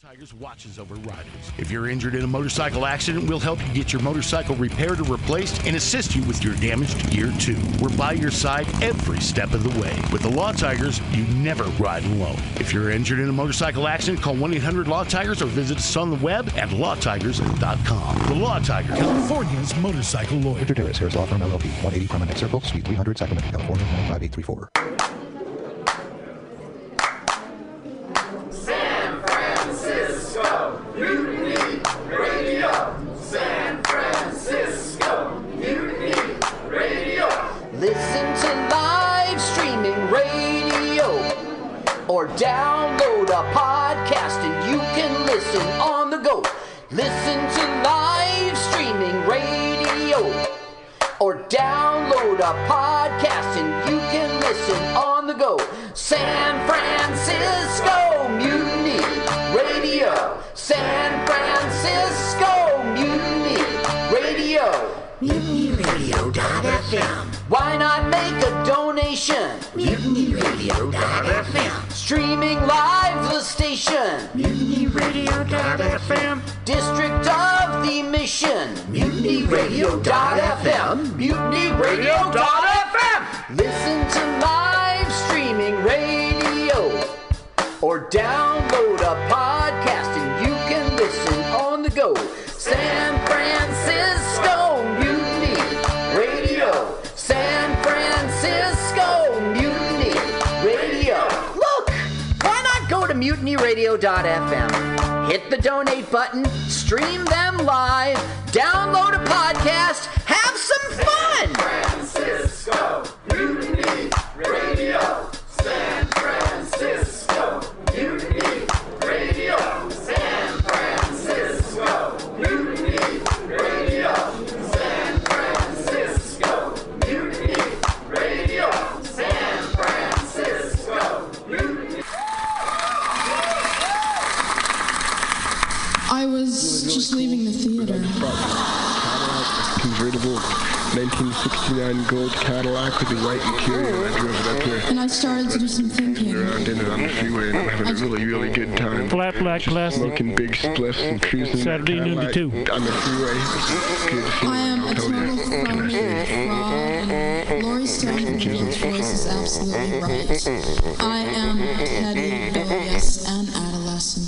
Tigers watches over riders. If you're injured in a motorcycle accident, we'll help you get your motorcycle repaired or replaced and assist you with your damaged gear too. We're by your side every step of the way. With the Law Tigers, you never ride alone. If you're injured in a motorcycle accident, call 1-800-LAW Tigers or visit us on the web at lawtigers.com. The Law Tigers, California's motorcycle lawyer. Victor Terrace, Harris Law Firm LLP, 180 Promenade Circle, Suite 300, Sacramento, California, 95834. A podcast and you can listen on the go. San Francisco Mutiny Radio. San Francisco Mutiny Radio. MutinyRadio.fm. Why not make a donation? MutinyRadio.fm. Streaming live the station. MutinyRadio.fm. District of the Mission. MutinyRadio.fm. MutinyRadio.fm. Listen to live streaming radio or download a podcast and you can listen on the go. San mutinyradio.fm? Hit the donate button, stream them live, download a podcast, have some fun. San Francisco Mutiny Radio. San Francisco 1969 gold Cadillac with the white interior. I drove it up here And I started to do some thinking. around in it on the freeway and I'm having a really, really good time. Flat black plastic. Smoking big spliffs and cruising that Saturday noon to two. on the freeway. Good to I am a you. total phony, fraud, and Laurie Stone's voice is absolutely right. I am petty, bilious, and adolescent.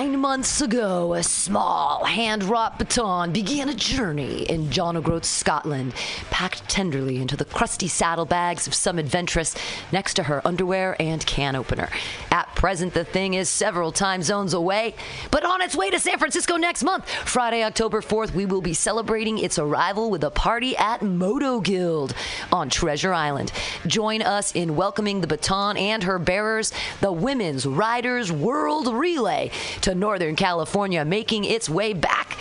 Nine months ago, a small hand-wrought baton began a journey in John O'Groats, Scotland, packed tenderly into the crusty saddlebags of some adventuress next to her underwear and can opener. At present, the thing is several time zones away, but on its way to San Francisco next month. Friday, October 4th, we will be celebrating its arrival with a party at Moto Guild on Treasure Island. Join us in welcoming the baton and her bearers, the Women's Riders World Relay, to Northern California, making its way back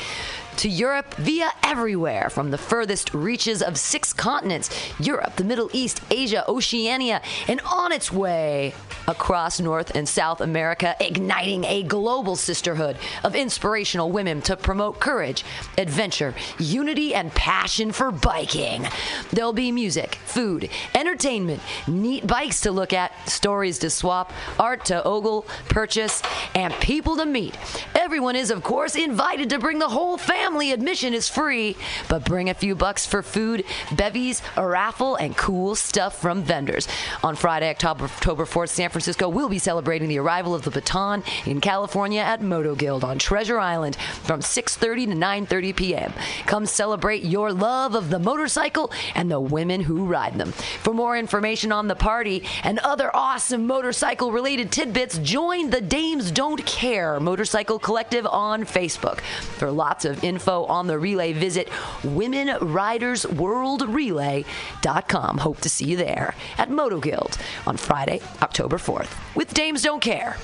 to Europe via everywhere from the furthest reaches of six continents Europe, the Middle East, Asia, Oceania, and on its way across North and South America, igniting a global sisterhood of inspirational women to promote courage, adventure, unity, and passion for biking. There'll be music, food, entertainment, neat bikes to look at, stories to swap, art to ogle, purchase, and people to meet. Everyone is, of course, invited to bring the whole family admission is free, but bring a few bucks for food, bevies, a raffle, and cool stuff from vendors. On Friday, October, October 4th, San Francisco will be celebrating the arrival of the baton in California at Moto Guild on Treasure Island from 6:30 to 9:30 p.m. Come celebrate your love of the motorcycle and the women who ride them. For more information on the party and other awesome motorcycle related tidbits, join the Dames Don't Care Motorcycle Collective on Facebook. For lots of info on the relay, visit womenridersworldrelay.com. Hope to see you there at Moto Guild on Friday, October 4th with Dames Don't Care.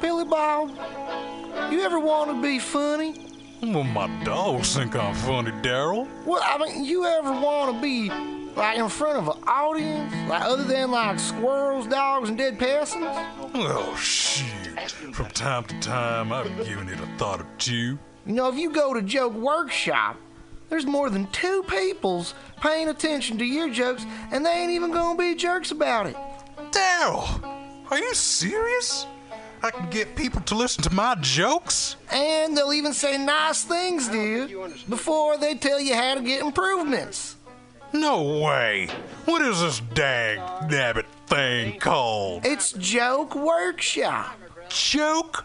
Billy Bob, you ever want to be funny? Well, my dogs think I'm funny, Daryl. Well, I mean, you ever want to be like in front of an audience, like other than like squirrels, dogs, and dead peasants? Oh, shoot. From time to time, I've given it a thought or two. You know, if you go to Joke Workshop, there's more than two peoples paying attention to your jokes, and they ain't even gonna be jerks about it. Daryl, are you serious? I can get people to listen to my jokes? And they'll even say nice things to you before they tell you how to get improvements. No way. What is this dag nabbit thing called? It's Joke Workshop. Joke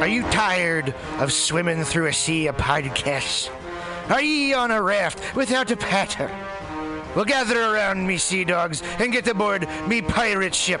Are you tired of swimming through a sea of podcasts? Are ye on a raft without a paddle? Well, gather around me, sea dogs, and get aboard me pirate ship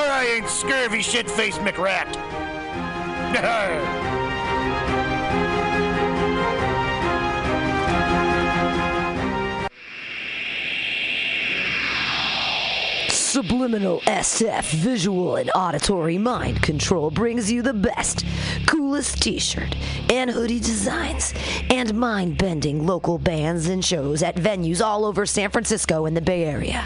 or I ain't scurvy shit faced McRat. Subliminal SF visual and auditory mind control brings you the best, coolest t shirt and hoodie designs and mind bending local bands and shows at venues all over San Francisco and the Bay Area.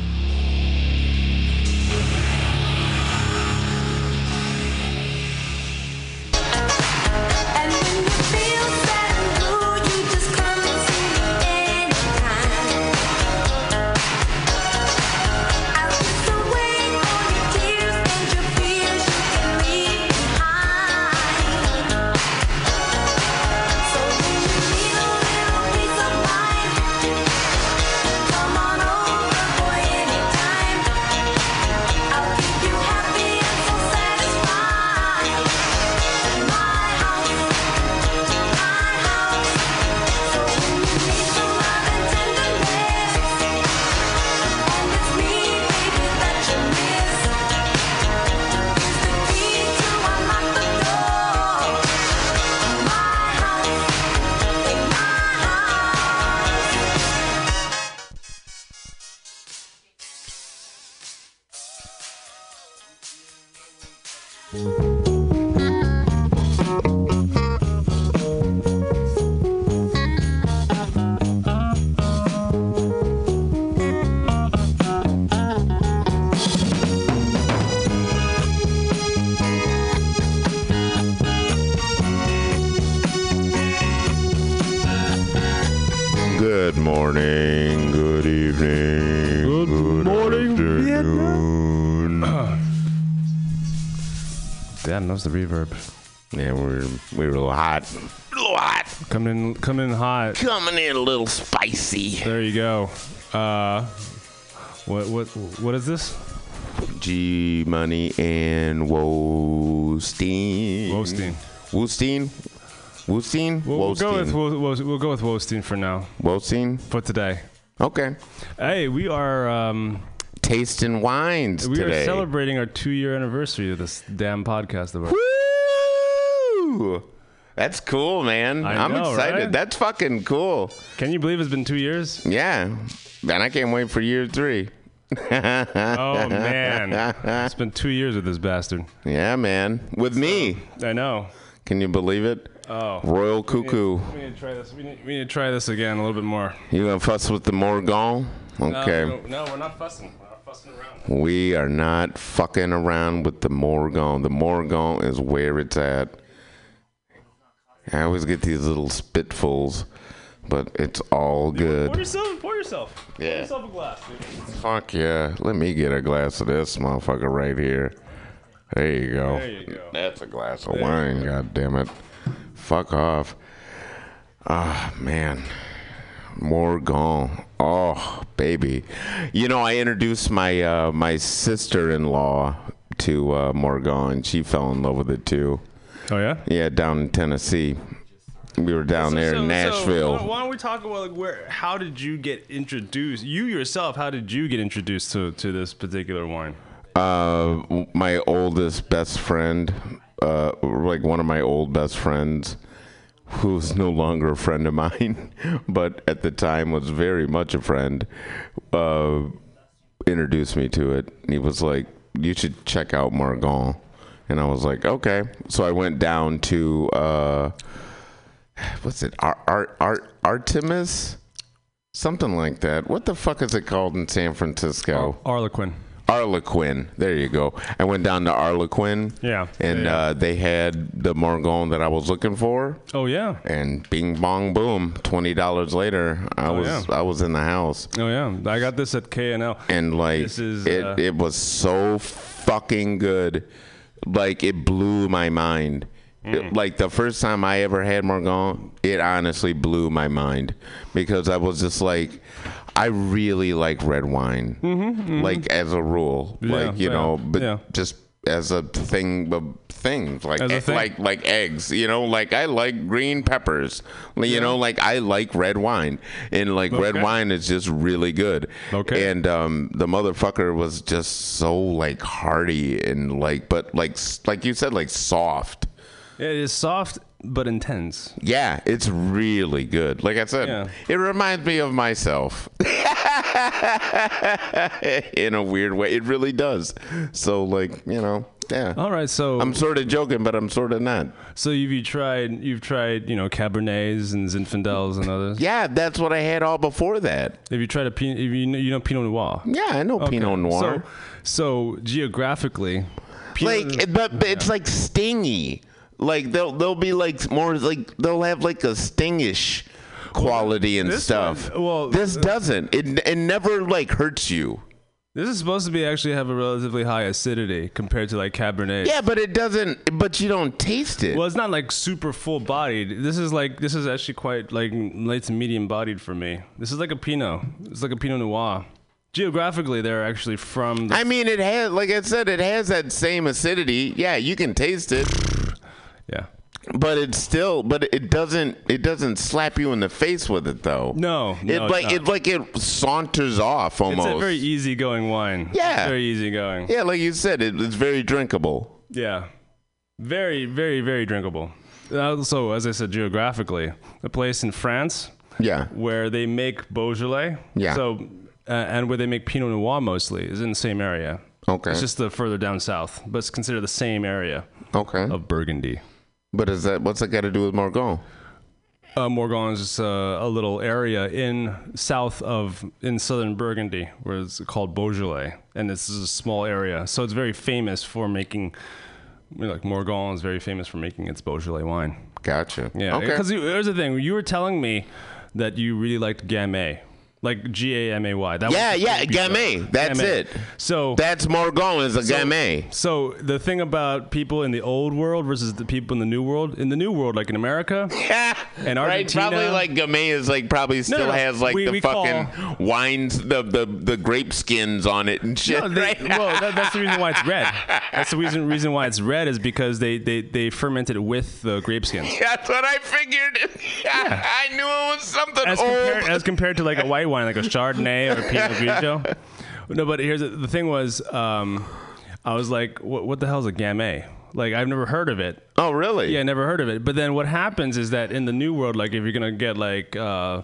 Good morning, good evening, good, morning, good afternoon. Damn, that was the reverb. Yeah, we're we're a little hot. A little hot. Coming in, coming in hot. Coming in a little spicy. There you go. Uh, what what what is this? G Money and Wostein. Wostein. Wostein. Wostein. We'll, we'll go with we'll, we'll, we'll go with Wostein for now. Wostein. For today. Okay. Hey, we are um, tasting wines we today. are celebrating our two year anniversary of this damn podcast of ours. Woo! That's cool, man. I I'm know, excited. right? That's fucking cool. Can you believe it's been two years? Yeah. And I can't wait for year three. Oh man, it's been two years with this bastard. Yeah, man. With me. I know. Can you believe it? Oh, Royal Cuckoo. We need, we need to try this. We need, we need to try this again a little bit more. You gonna fuss with the Morgon? Okay. No, no, we're not fussing. We're not fussing around. We are not fucking around with the Morgon. The Morgon is where it's at. I always get these little spitfuls, but it's all good. Pour yourself. Pour yourself. Pour Yeah. yourself a glass, dude. Fuck yeah. Let me get a glass of this motherfucker right here. There you go. There you go. That's a glass of There wine, god damn it. Fuck off. Ah, man. Morgon. Oh, baby. You know, I introduced my uh, my sister-in-law to uh, Morgon. She fell in love with it too. Oh yeah. Yeah, down in Tennessee. We were down there in Nashville. why, why don't we talk about like where? How did you get introduced? You yourself, how did you get introduced to to this particular wine? Uh, my oldest best friend, uh, like one of my old best friends, who's no longer a friend of mine, but at the time was very much a friend, uh, introduced me to it. He was like, "You should check out Morgon," and I was like, "Okay." So I went down to uh, what's it? Art Art Art Artemis, something like that. What the fuck is it called in San Francisco? Arlequin. Arlequin. There you go. I went down to Arlequin. Yeah. And Yeah. Uh, they had the Morgon that I was looking for. Oh yeah. And bing bong boom. Twenty dollars later, I Oh, was yeah. I was in the house. Oh yeah. I got this at K&L. And like This is, it, uh, it was so fucking good. Like it blew my mind. Mm. It- like the first time I ever had Morgon, it honestly blew my mind because I was just like, I really like red wine. Mhm, Like as a rule, Yeah, like you yeah, know, but yeah. just as a thing of things like thing. like like eggs you know like i like green peppers you know like i like red wine and like red wine is just really good Okay. and um the motherfucker was just so like hearty and like but like like you said like soft It is soft but intense. yeah it's really good like i said Yeah. it reminds me of myself in a weird way it really does so like you know yeah All right, so i'm sort of joking but i'm sort of not so you've you tried you've tried you know Cabernets and Zinfandels and others. Yeah, that's what I had all before that. Have you tried a Pinot? You know, you know Pinot Noir? Yeah, I know Pinot Noir. So, so geographically, Pinot like, it- but, but it's like stingy. Like they'll they'll be like more like they'll have like a stingish quality and this stuff. one- well, this uh, doesn't. It it never like hurts you. This is supposed to be actually have a relatively high acidity compared to like Cabernet. Yeah, but it doesn't. But you don't taste it. Well, it's not like super full bodied. This is like this is actually quite like light to medium bodied for me. This is like a Pinot. It's like a Pinot Noir. Geographically, they're actually from. The, I mean, it has like I said, it has that same acidity. Yeah, you can taste it. Yeah. But it's still, but it doesn't, it doesn't slap you in the face with it though. No, it no, it's like it like it saunters off almost. It's a very easygoing wine. Yeah. It's very easygoing. yeah, like you said, it, it's very drinkable. Yeah. Very, very, very drinkable. Also, as I said, geographically, a place in France. Yeah. Where they make Beaujolais. Yeah. So, uh, and where they make Pinot Noir mostly is in the same area. Okay. It's just the further down south, but it's considered the same area. Okay. Of Burgundy. But is that what's that got to do with Morgon? Uh, Morgon is just uh, a little area in south of in southern Burgundy, where it's called Beaujolais, and this is a small area, so it's very famous for making. you know, Like Morgon is very famous for making its Beaujolais wine. Gotcha. Yeah, Okay. because here's the thing: you were telling me that you really liked Gamay, like G A M A Y. That was Yeah, yeah, Gamay. That's Gamay. it. So That's Morgon is a so, Gamay. So the thing about people in the old world versus the people in the new world, in the new world, like in America yeah, and Right, probably like Gamay is like probably still no, has like we- the we fucking call- wines, the, the the grape skins on it and shit. No, they, right? well, that, that's the reason why it's red. That's the reason reason why it's red is because they they, they fermented it with the grape skins. That's what I figured. I knew it was something As old. compared, as compared to like a white wine, like a Chardonnay or a Pinot Grigio. No, but here's the, the thing was, um, I was like, what, what the hell is a Gamay? Like I've never heard of it. Oh, really? Yeah, never heard of it. But then what happens is that in the new world, like if you're gonna get like uh,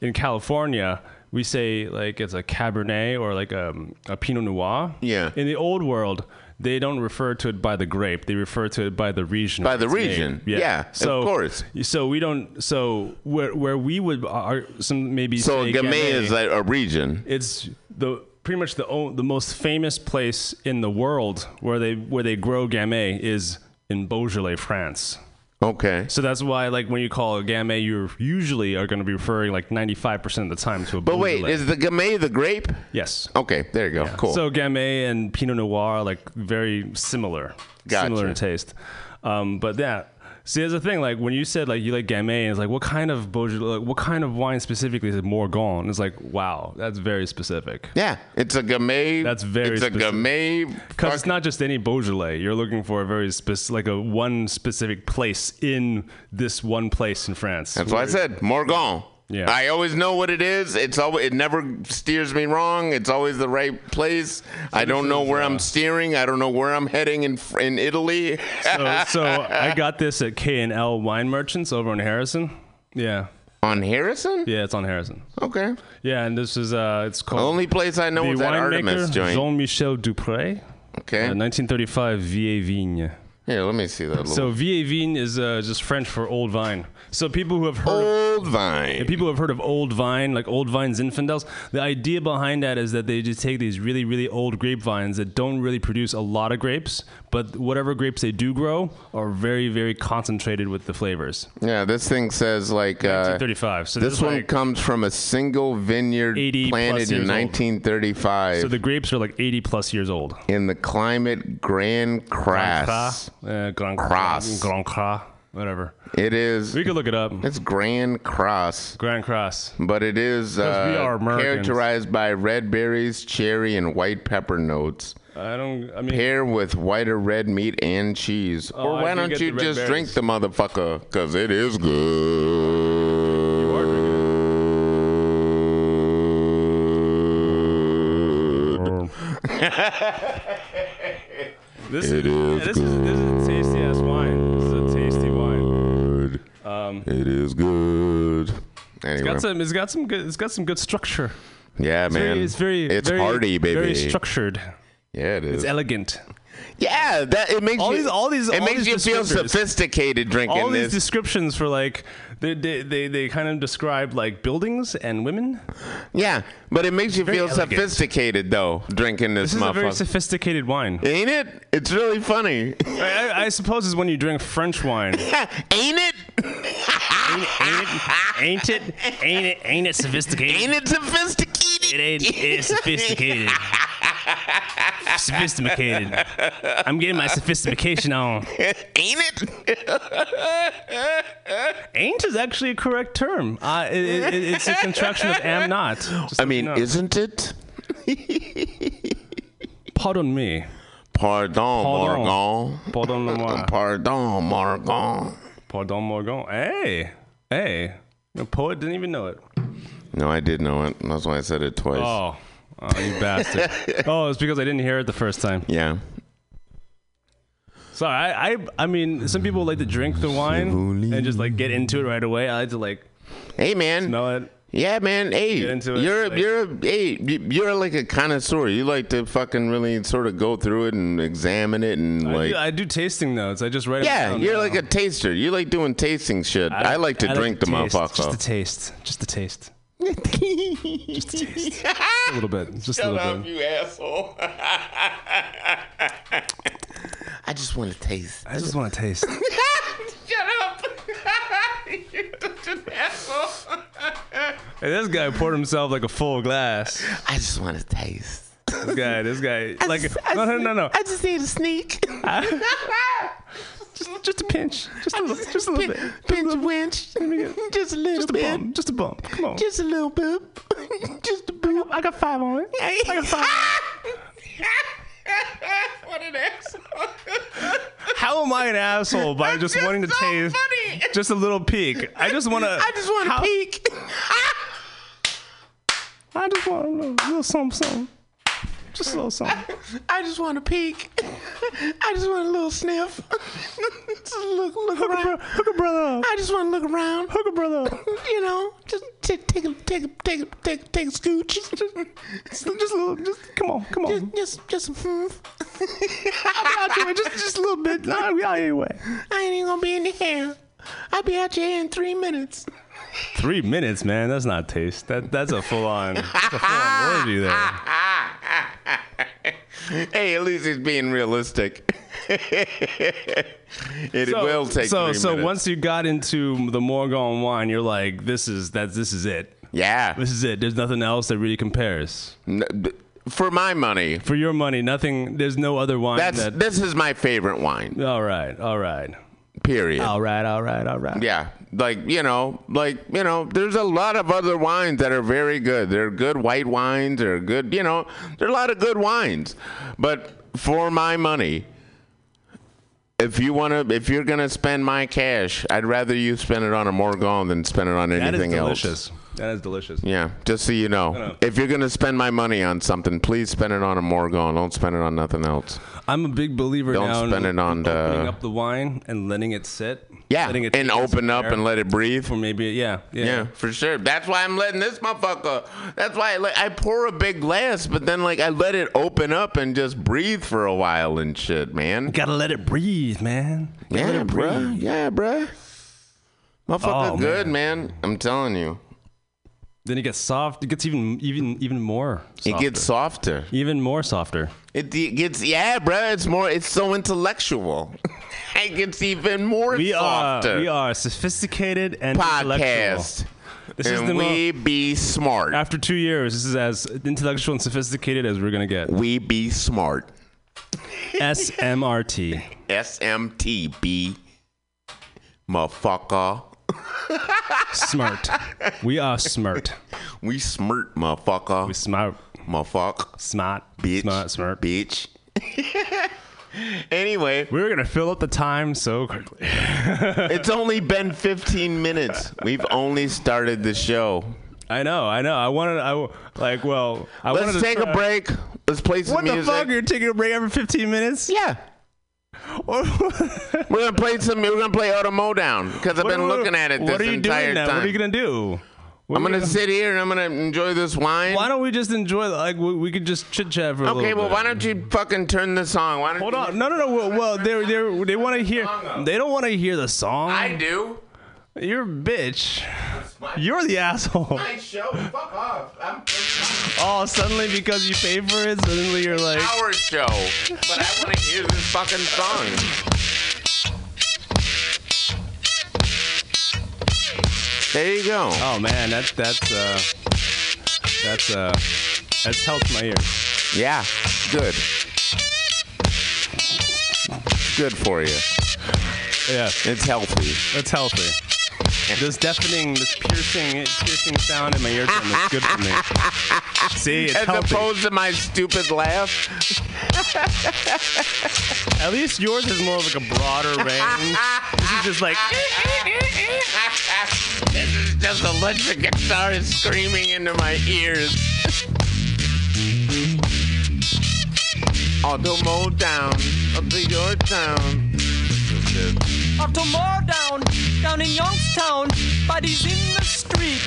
in California, we say like it's a Cabernet or like a, a Pinot Noir. Yeah. In the old world, they don't refer to it by the grape; they refer to it by the region. By the region. Yeah, of so, course. So we don't. So where where we would are some maybe so Gamay is like a region. it's the pretty much the o- the most famous place in the world where they where they grow Gamay is in Beaujolais, France. Okay. So that's why, like, when you call a Gamay, you usually are going to be referring like 95% of the time to a But wait, is the Gamay the grape? yes. Okay, there you go. Cool. So Gamay and Pinot Noir are like very similar, Gotcha. similar in taste. Um, but yeah, see, there's a thing like when you said like you like Gamay, it's like what kind of Beaujolais, like, what kind of wine specifically is it Morgon? It's like wow, that's very specific. yeah, it's a Gamay. That's very It's a specific. Gamay. Because it's not just any Beaujolais. You're looking for a very specific, like a one specific place in this one place in France. That's why I said Morgon. Yeah. I always know what it is. It's always it never steers me wrong. It's always the right place. I don't know where I'm steering. I don't know where I'm heading in in Italy. so, so I got this at K and L Wine Merchants over in Harrison. Yeah. On Harrison? Yeah, it's on Harrison. Okay. Yeah, and this is uh, it's called. The only place I know the is that winemaker, Artemis joint. Jean-Michel Dupré. Okay. Uh, 1935 Vieille Vigne. Here, let me see that. Little So Vieille Vigne is uh, just French for old vine. So people who have heard old vine. Yeah, people who have heard of old vine, like old vine Zinfandels. The idea behind that is that they just take these really, really old grapevines that don't really produce a lot of grapes, but whatever grapes they do grow are very, very concentrated with the flavors. Yeah, this thing says like uh, 1935. So this this one like comes from a single vineyard planted in years old. 1935 So the grapes are like 80 plus years old. in the climate Grand Cras. Uh, Grand Cross. Grand Cross. Whatever. It is. We could look it up. It's Grand Cross. Grand Cross. But it is uh, characterized by red berries, cherry, and white pepper notes. I don't. I mean, Pair with white or red meat and cheese. Oh, or why do don't you just drink the motherfucker? Because it is good. You are This It is, is yeah, this is this is a tasty ass wine. This is a tasty wine. good. Um, It is good. It's got some. It's got some good. It's got some good structure. yeah, It's man. very. It's very. It's very, hearty, baby. Very structured. Yeah, it is. It's elegant. yeah, that it makes All you. these- all these- It all makes these you feel sophisticated drinking All these this. descriptions for like they, they they they kind of describe like buildings and women. yeah, but it makes you Very feel elegant. sophisticated though drinking this, This is a very sophisticated wine. Ain't it? It's really funny. I, I, I suppose is when you drink French wine. Ain't it? Ain't it? Ain't it? Ain't it sophisticated? Ain't it sophisticated? It ain't. It's sophisticated. sophisticated. I'm getting my sophistication on. Ain't it? Ain't is actually a correct term. Uh, it, it, it- it's a contraction of am not. Just I you mean, know. isn't it? pardon me. Pardon, Pardon. Morgan. Pardon-moi. Pardon, Morgan. Pardon, Morgan. Hey, hey. The poet didn't even know it. No, I did know it. That's why I said it twice. Oh, oh you bastard. oh, it's because I didn't hear it the first time. Yeah. Sorry, I, I, I mean, some people like to drink the wine and just like get into it right away. I like to like Hey, man. smell it. Yeah, man. Hey, it, you're like- you're hey you- you're like a connoisseur. You like to fucking really sort of go through it and examine it and I, like. do, I do tasting notes. I just write. yeah, you're now. like a taster. You like doing tasting shit. I, like to drink the taste, motherfucker. Just a taste. Just a taste. Just a taste. a little bit. Just a Shut little up, bit. you asshole. I just want to taste. I just want to taste. Shut up. You're such an asshole. And this guy poured himself like a full glass. I just want to taste. This guy, this guy, like no, no, no, no. I just need a sneak. just, just a pinch, just a little, just a little bit. Pinch winch. Just a little Just a bit. bump, just a bump. Come on. Just a little bit. Just a bit. I got five on it. I got five. what an asshole. How am I an asshole by just wanting to taste just a little peek? I just want to. I just want to peek. I just want a little, little something, something. Just a little something. I just want to peek. I just want a little sniff. just look, look Hook a, around. bro- hook a brother up. I just want to look around. Hook a brother up. You know, just take, take a, take a, take a, take, take a scooch. Just, just a little. Just come on, come on. Just, just, just, hmm. I'll do it. Just, just a little bit. Nah, we out anyway. I ain't even gonna be in the hair. I'll be out your hair in three minutes. Three minutes, man. That's not taste. That that's a full on. Full on orgy there. hey, at least he's being realistic. it So- will take So so minutes. once you got into the Morgon wine, you're like, this is that. This is it. yeah. This is it. There's nothing else that really compares. N- b- For my money, For your money, nothing. There's no other wine that's that. this is my favorite wine. All right. All right. Period. All right. All right. All right. Yeah, like you know, like you know, there's a lot of other wines that are very good. They're good white wines. They're good, you know, there are a lot of good wines. But for my money, if you want to, if you're gonna spend my cash, I'd rather you spend it on a Morgon than spend it on That is anything else. That is delicious. Yeah, just so you know, know. if you're gonna spend my money on something, please spend it on a Morgon. Don't spend it on nothing else. I'm a big believer Don't now in spend it on uh, opening the- up the wine and letting it sit. Yeah, letting it and open up air and let it breathe. for maybe yeah yeah. Yeah. for sure. That's why I'm letting this motherfucker. That's why I, like, I pour a big glass, but then like I let it open up and just breathe for a while and shit, man. Gotta let it breathe, man. Yeah, it bruh. Yeah, bruh. Motherfucker, Oh, good, man. I'm telling you. Then it gets soft. It gets even even even more. Softer. It gets softer. even more softer. It de- gets yeah, bruh. It's more. It's so intellectual. it gets even more We are we are sophisticated and intellectual. podcast. This is and the mo- we be smart. After two years, this is as intellectual and sophisticated as we're gonna get. we be smart. S M R T. S M T B. Motherfucker. Smart. We are smart. We smart, motherfucker. We smart. motherfucker. Smart. Bitch. Smart. Smart. Bitch. anyway, We're gonna fill up the time so quickly. it's only been 15 minutes. We've only started the show. I know. I know. I wanted. I like. Well, I wanted Let's to take a break. Let's play some What the music. fuck? You're taking a break every 15 minutes? Yeah. We're gonna play some. We're gonna play Auto Modown because I've What been looking at it this What are you entire doing now? time. What are you gonna do? What I'm you gonna sit here and I'm gonna enjoy this wine. Why don't we just enjoy? Like we, we could just chit chat for a okay, little Okay, well, bit. why don't you fucking turn the song? Why don't Hold you on. No, no, no. Well, well they they they want to hear. They don't want to hear the song. I do. You're a bitch. You're the asshole. My show. Fuck off. I'm Oh, suddenly because you pay for it, suddenly you're like. our show, but I want to hear this fucking song. There you go. Oh man, that's that's uh, that's uh, that's helped my ears. Yeah, good. Good for you. Yeah, It's healthy. It's healthy. This deafening, this piercing, piercing sound in my eardrum is good for me. See, it's As healthy. opposed to my stupid laugh. At least yours is more of like a broader range. This is just like. this is just electric guitar screaming into my ears. Auto mow down up to your town. Auto mow down, down in Youngstown, bodies in the street.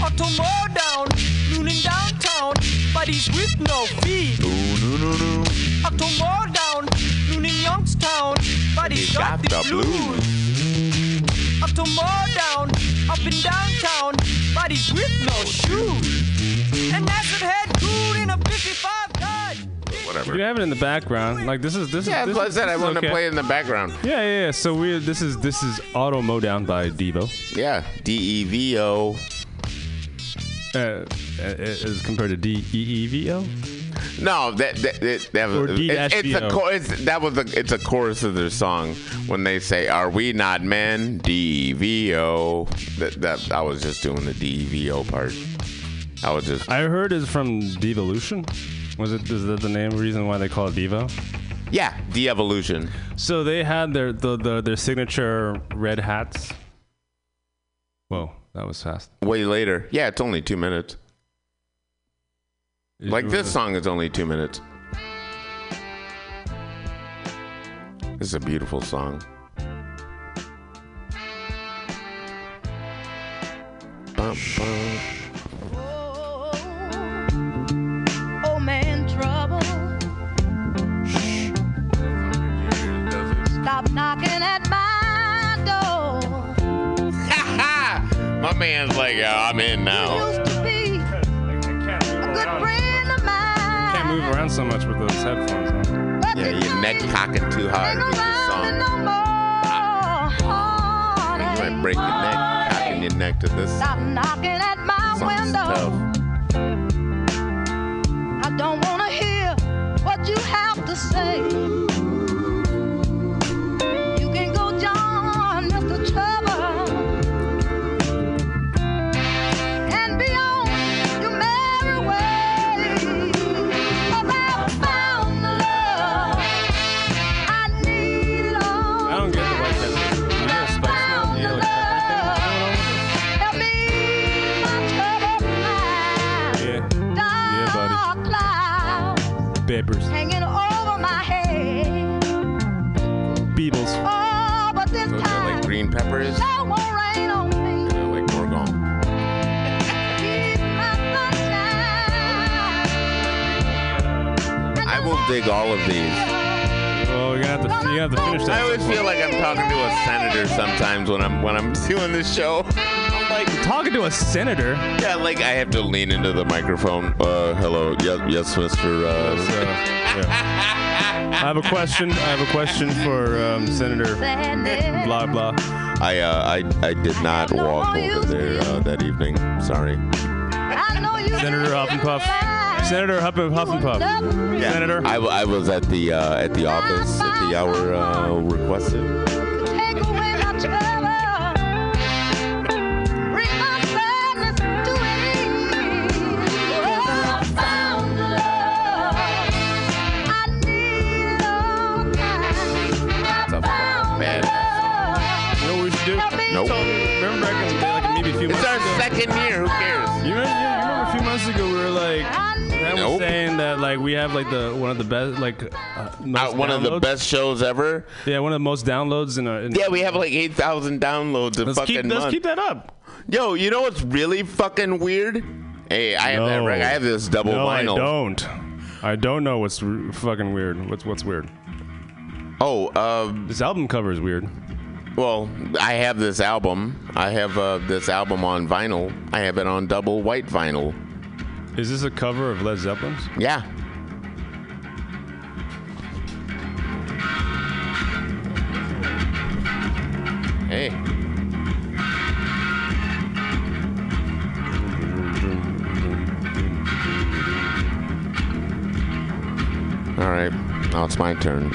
Auto mow down, nooning downtown, bodies with no feet. Auto mow down, nooning Youngstown, bodies got the blues. Auto mow down, up in downtown, bodies with no shoes. And acid head cool in a 55 Dodge. Whatever. You have it in the background. Like this is this Yeah, is. This, plus I said I is wanted to okay. play it in the background. Yeah, yeah, yeah. So we this is this is Auto Modown by Devo. Yeah, D E V O. Uh, as compared to D E E V O. No, that that, that, that was it, it's a O. chor- it's, that was a it's a chorus of their song when they say "Are we not men?" D V O. That that I was just doing the D V O part. I was just I heard is from Devolution. Was it? Is that the name reason why they call it Devo? yeah, the evolution. So they had their the, the their signature red hats. Whoa, that was fast. Way later, yeah, it's only two minutes. Like this song is only two minutes. This is a beautiful song. Bum, bum. My man's like, yeah, I'm in now. Used to be a good friend of mine. Can't move around so much with those headphones on. Yeah, your neck cocking too hard with this song. You might break your neck, cocking your neck to this. Stop knocking at my Song's window. tough. I don't wanna hear what you have to say. Dig all of these. Oh, gonna have to, you have to finish that. I always feel like I'm talking to a senator sometimes when I'm when I'm doing this show. I'm like talking to a senator. Yeah, like I have to lean into the microphone. Uh, hello, yes, yes, Mister. Uh, I have a question. I have a question for um, Senator blah blah. I uh, I I did not walk over there uh, that evening. Sorry. Senator Huff and Puff. Senator Huff and Huff and Puff. Senator. I, w- I was at the uh, at the office at the hour uh, requested. Take away my trouble. Bring my sadness to an end. I found the love I needed all time. It's a bad. You know what we do? Nope. Remember back in like maybe a few It's months our ago. second year. Who cares? You yeah, you Nope. saying that like we have like the one of the best like uh, most Uh, one of the downloads. best shows ever. Yeah, one of the most downloads in a. In Yeah, we have like eight thousand downloads a Let's fucking keep- let's month. keep that up. Yo, you know what's really fucking weird? Hey, I have that. No. rec- I have this double vinyl. no, vinyl. I don't. I don't know what's r- fucking weird. What's what's weird? Oh, um, this album cover is weird. Well, I have this album. I have uh, this album on vinyl. I have it on double white vinyl. Is this a cover of Led Zeppelin's? Yeah. Hey. All right, now it's my turn.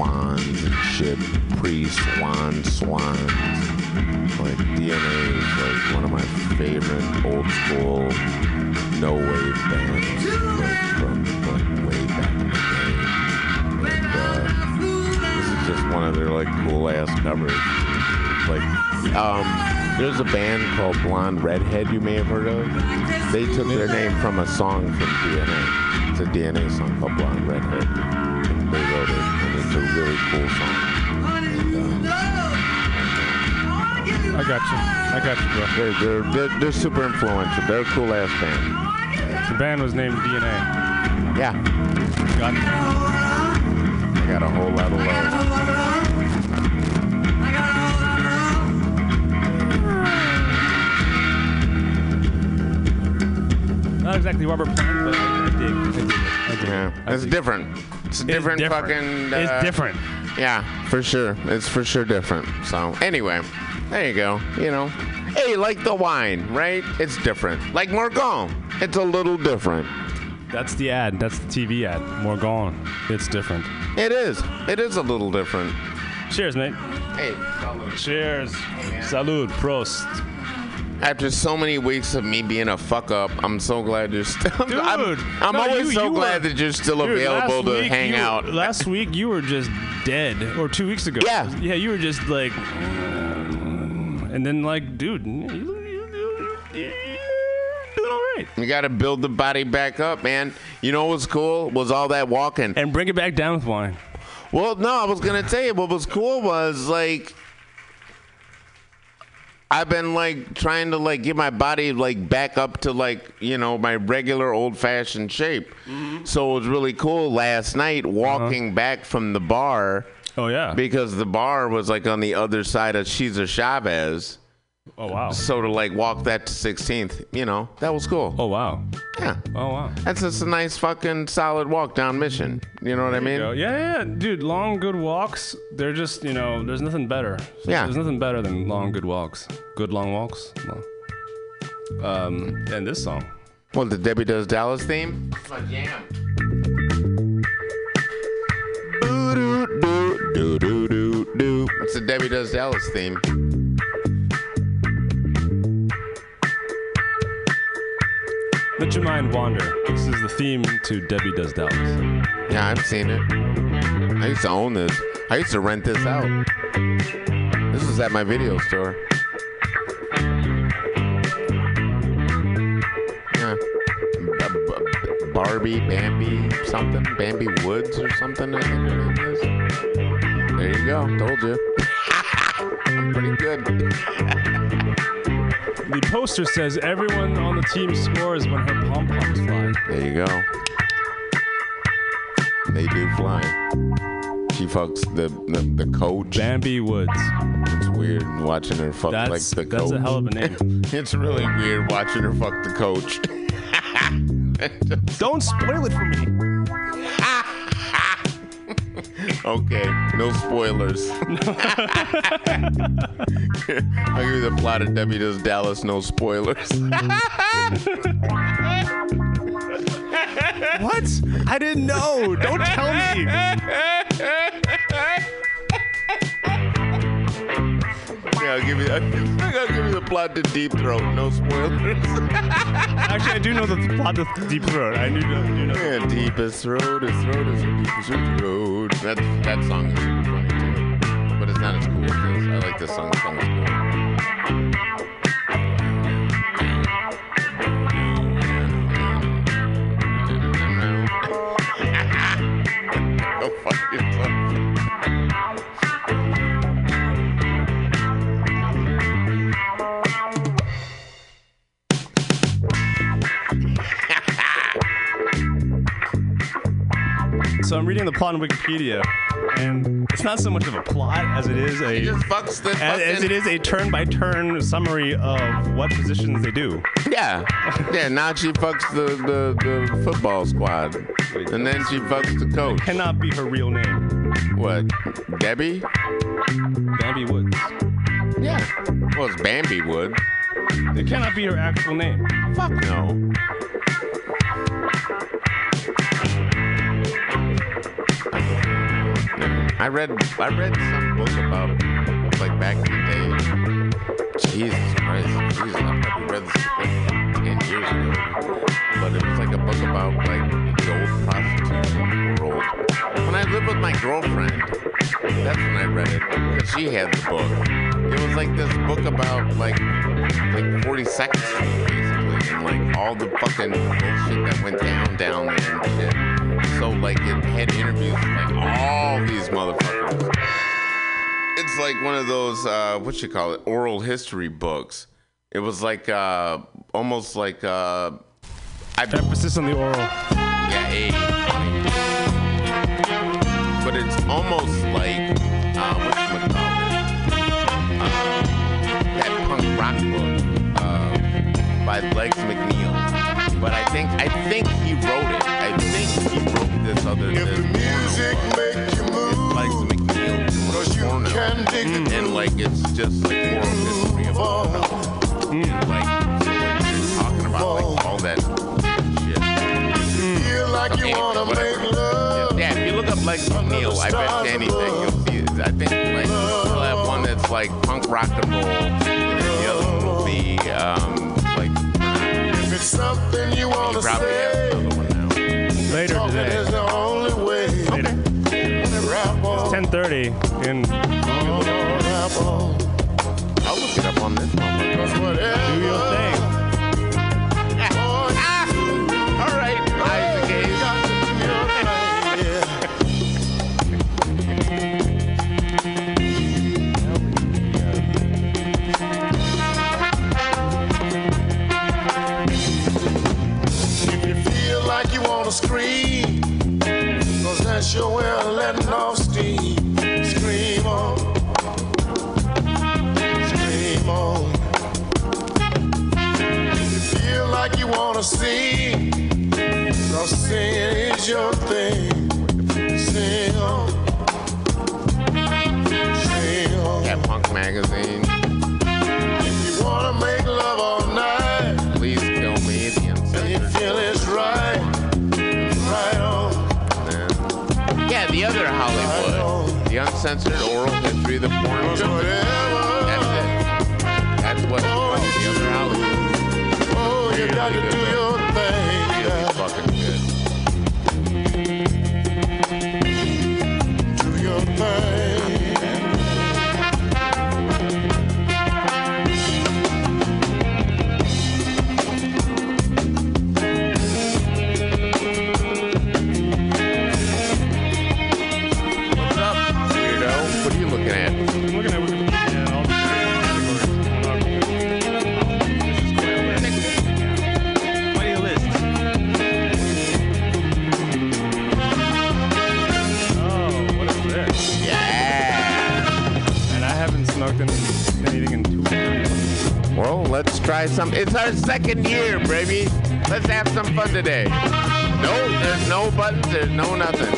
Swans and shit. Pre-Swan Swans. Like DNA is like one of my favorite old school no wave bands like from like way back in the day. And uh, this is just one of their like cool ass covers. Like, um, there's a band called Blonde Redhead you may have heard of. They took their name from a song from DNA. It's a DNA song called Blonde Redhead. And they wrote it, it's a really cool song. And, uh, I got you. I got you, bro. they're, they're, they're, they're super influential. They're a cool ass band. The band was named DNA. Yeah. Got it. I got a whole lot of love. Not exactly Robert Plant, but I, I dig. I dig it. I dig Yeah, it. I it's dig different. It's a It's different, different. fucking. It's uh, different. Yeah, for sure. It's for sure different. So anyway, there you go. You know, hey, like the wine, right? It's different. Like Morgon, it's a little different. That's the ad. That's the TV ad. Morgon. It's different. It is. It is a little different. Cheers, mate. Hey, Cheers. Salud. Prost. After so many weeks of me being a fuck up, I'm so glad you're still. Dude, I'm, I'm no, always you- so you glad were- that you're still Dude, available to week hang you- out. Last week you were just dead, or two weeks ago. Yeah. Yeah, you were just like, and then like, dude, you, you, you, doing all right. You got to build the body back up, man. You know what's cool was all that walking. And bring it back down with wine. Well, no, I was gonna tell you what was cool was like I've been like trying to like get my body like back up to like you know my regular old fashioned shape. Mm-hmm. So it was really cool last night uh-huh. walking back from the bar. Oh yeah. Because the bar was like on the other side of Cesar Chavez. Oh wow. So to like walk that to 16th, you know, that was cool. Oh wow. Yeah. Oh wow. That's just a nice fucking solid walk down Mission. You know what I mean? Yeah, yeah, dude. Long, good walks. They're just, you know, there's nothing better. Yeah. There's nothing better than long, good walks. Good long walks. Um, and this song. Well, the Debbie Does Dallas theme? It's my jam. Do do do do do. It's the Debbie Does Dallas theme. Let your mind wander. This is the theme to Debbie Does Dallas. Yeah, I've seen it. I used to own this. I used to rent this out. This was at my video store. Yeah. Barbie, Bambi, something. Bambi Woods or something, I think her name is. There you go. Told you. I'm pretty good. The poster says everyone on the team scores when her pom poms fly. There you go. They do fly. She fucks the the, the coach. Bambi Woods. It's weird watching her fuck That's- like the coach. that's coach. a hell of a name. it's really weird watching her fuck the coach. Don't spoil it for me. Okay, no spoilers. I'll give you the plot of Debbie Does Dallas, no spoilers. What? I didn't know. Don't tell me. I'll give you I'll give you the plot to Deep Throat, no spoilers. Actually, I do know the plot of Deep Throat. I do know. Do know. Yeah, deepest throat, his throat is the deepest throat. That that song is super funny too, but it's not as cool as this. I like this song. This song is cool. Oh, Go I'm reading the plot on Wikipedia, and it's not so much of a plot as it is a just fucks the as, as it is a turn-by-turn summary of what positions they do. Yeah, yeah. Now she fucks the, the, the football squad, and then she fucks the coach. Cannot be her real name. What? Debbie? Bambi Woods. Yeah. Well, it's Bambi Wood. It cannot be her actual name. Fuck no. I read I read some book about like back in the day. Jesus Christ, Jesus, I probably read this like ten years ago. But it was like a book about like the old prostitution world. When I lived with my girlfriend. That's when I read it because she had the book. It was like this book about like like 42nd Street basically, and like all the fucking bullshit that went down down there and shit. So like it had interviews with like all these motherfuckers. It's like one of those uh, what you call it oral history books. It was like uh, almost like uh, I Emphasis on the oral. yeah, hey, but it's almost like uh, what you call it, uh, that punk rock book uh, by Legs McNeil. But I think I think he wrote it. I think he wrote this other this music make you move. Legs McNeil doing porno, and like it's just like oral history of porno. And mm. like, so like they're talking about like all that shit. Mm. Feel like you wanna make love. Yeah, if you look up Legs McNeil, I bet you anything you'll see it. I think like you'll have one that's like punk rock and roll, and then the other one will be um, like. If it's something you wanna probably has say, another one now. Later today. 7.30 in. Second year, baby. Let's have some fun today. No, there's no buttons. There's no nothing.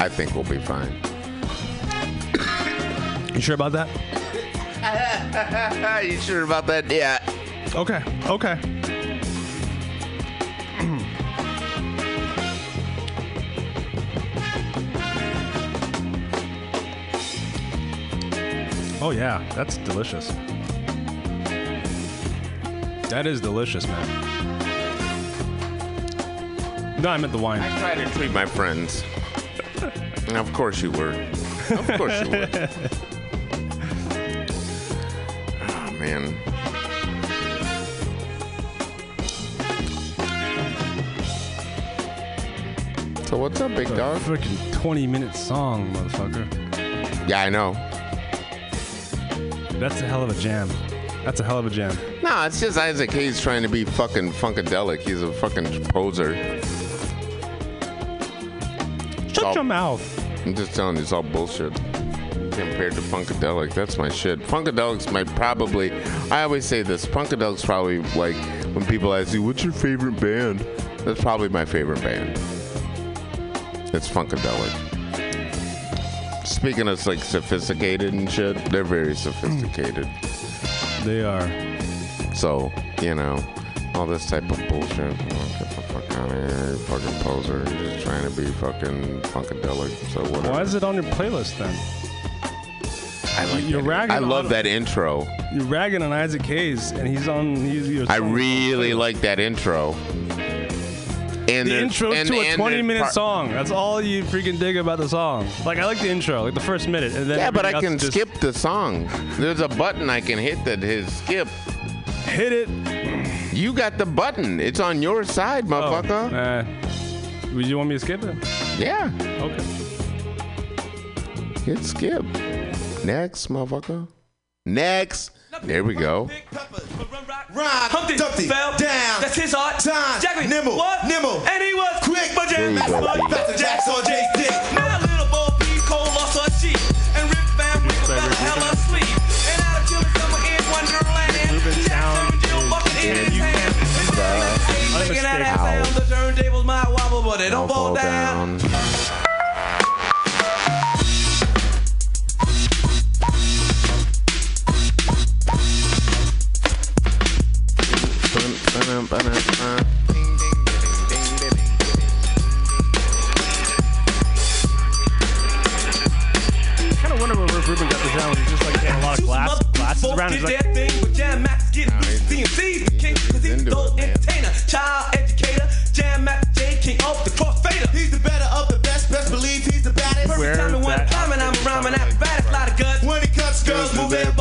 I think we'll be fine. You sure about that? you sure about that? Yeah. Okay. Okay. Oh yeah, that's delicious. That is delicious, man. No, I meant the wine. I try to treat my friends. Of course you were. Of course you were. Oh, man. So what's up, big It's dog? Freaking 20 minute song, motherfucker. Yeah, I know. That's a hell of a jam. That's a hell of a jam. No, it's just Isaac Hayes trying to be fucking funkadelic. He's a fucking poser. Shut your mouth. I'm just telling you, it's all bullshit compared to Funkadelic. That's my shit. Funkadelic's my probably. I always say this. Funkadelic's probably like when people ask you, "What's your favorite band?" That's probably my favorite band. It's Funkadelic. Speaking of like sophisticated and shit, they're very sophisticated. They are. So you know, all this type of bullshit. Fuck out here, fucking poser. Just trying to be fucking Funkadelic. So whatever. Why is it on your playlist then? I like You're that. ragging I love on- that intro. You're ragging on Isaac Hayes, and he's on. He's your I song. really like that intro. And the intro and- to a and 20 there's minute part- song. That's all you freaking dig about the song. Like I like the intro, like the first minute, and then Yeah, but I can else skip the song. There's a button I can hit that is skip. Hit it. You got the button. It's on your side, motherfucker. Uh, would you want me to skip it? Yeah. Okay. Hit skip. Next, motherfucker. Next. There we go. Humpty, Dumpty fell down. That's his art. Time, Jackie, nimble, what? Nimble, and he was quick, but jam There you go, master, B. Pastor Jack saw Jay's dick. Now little Bo Peep Cole lost Making that ass sound, the turntables might wobble, but they don't fall down. kind of wonder where Rick Rubin got the sound. He's just like had a lot of glass, glasses around. Did like, that thing with Jam Max getting CNC's king, cause he's the dope entertainer, child educator, Jam Master Jay, king of the crossfader. He's the better of the best, best believe he's the baddest. Perfect Where timing when that climbing, I'm rhyming acrobatics, lot of guts. When he cuts girls, move their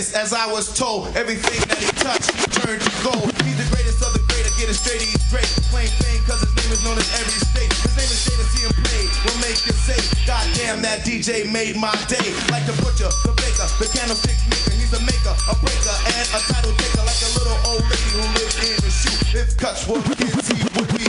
King as I was told, everything that he touched turned to gold. He's the greatest of the great, I get it straight, he's great. Plain fame, cause his name is known as every state. His name is to see him play, will make you say, God damn, that DJ made my day. Like the butcher, the baker, the candlestick maker, he's a maker, a breaker, and a title taker, like a little old lady who lives in a shoe. If cuts were kids, he would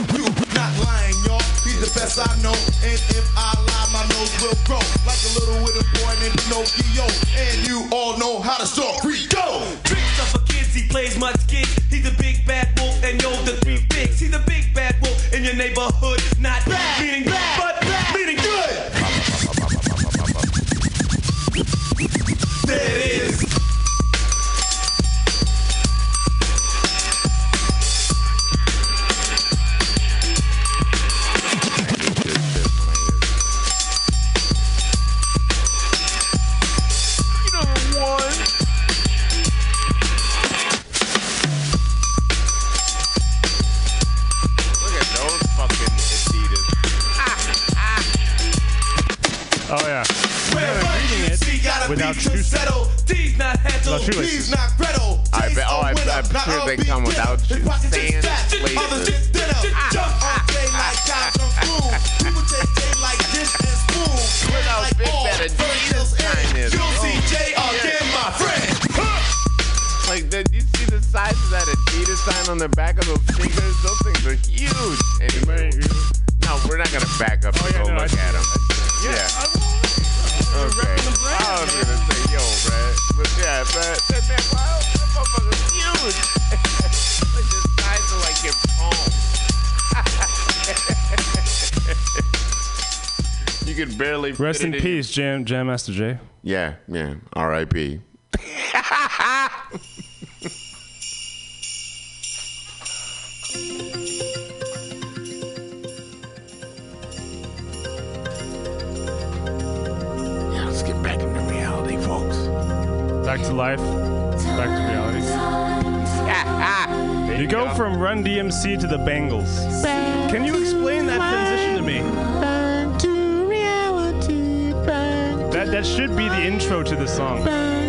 best I know. And if I lie, my nose will grow. Like a little wooden boy named Pinocchio. And you all know how the story go. Tricks are for kids, he plays much gigs. He's a big bad wolf, and yo, the three figs. He's a big bad wolf in your neighborhood. Not bad, meaning it gotta without be shoe to settle. D's not handled. Without shoelaces. He's not Gretel. I Jay's bet- oh, a I- winner, I'm not sure they upbeat come dinner. without His shoe- pockets is sand fat, laces. others just dinner. Ah, ah, Jump ah, on Jay like Kyle Jung Fu. People take Jay like dish and spoon. Look how Like big all that Adidas virgins sign and is. You'll see Oh, Jay yeah. again, my friend. Like, did you see the size of that Adidas sign on the back of those stickers? Those things are huge. Anyway, no, we're not gonna back up oh, and go yeah, no, I look see at them. Yeah. Okay. I was gonna say, yo, man, but yeah, man, that, that, wow, that motherfucker's huge. like the size of like your palm. you can barely. Rest fit in it peace, Jam Jam Master Jay. Yeah, yeah. R.I.P. back to life, back to reality. Ah, ah. You, go, go from Run DMC to the Bangles. Back Can you explain that transition to me? To reality, that that should be the intro to the song.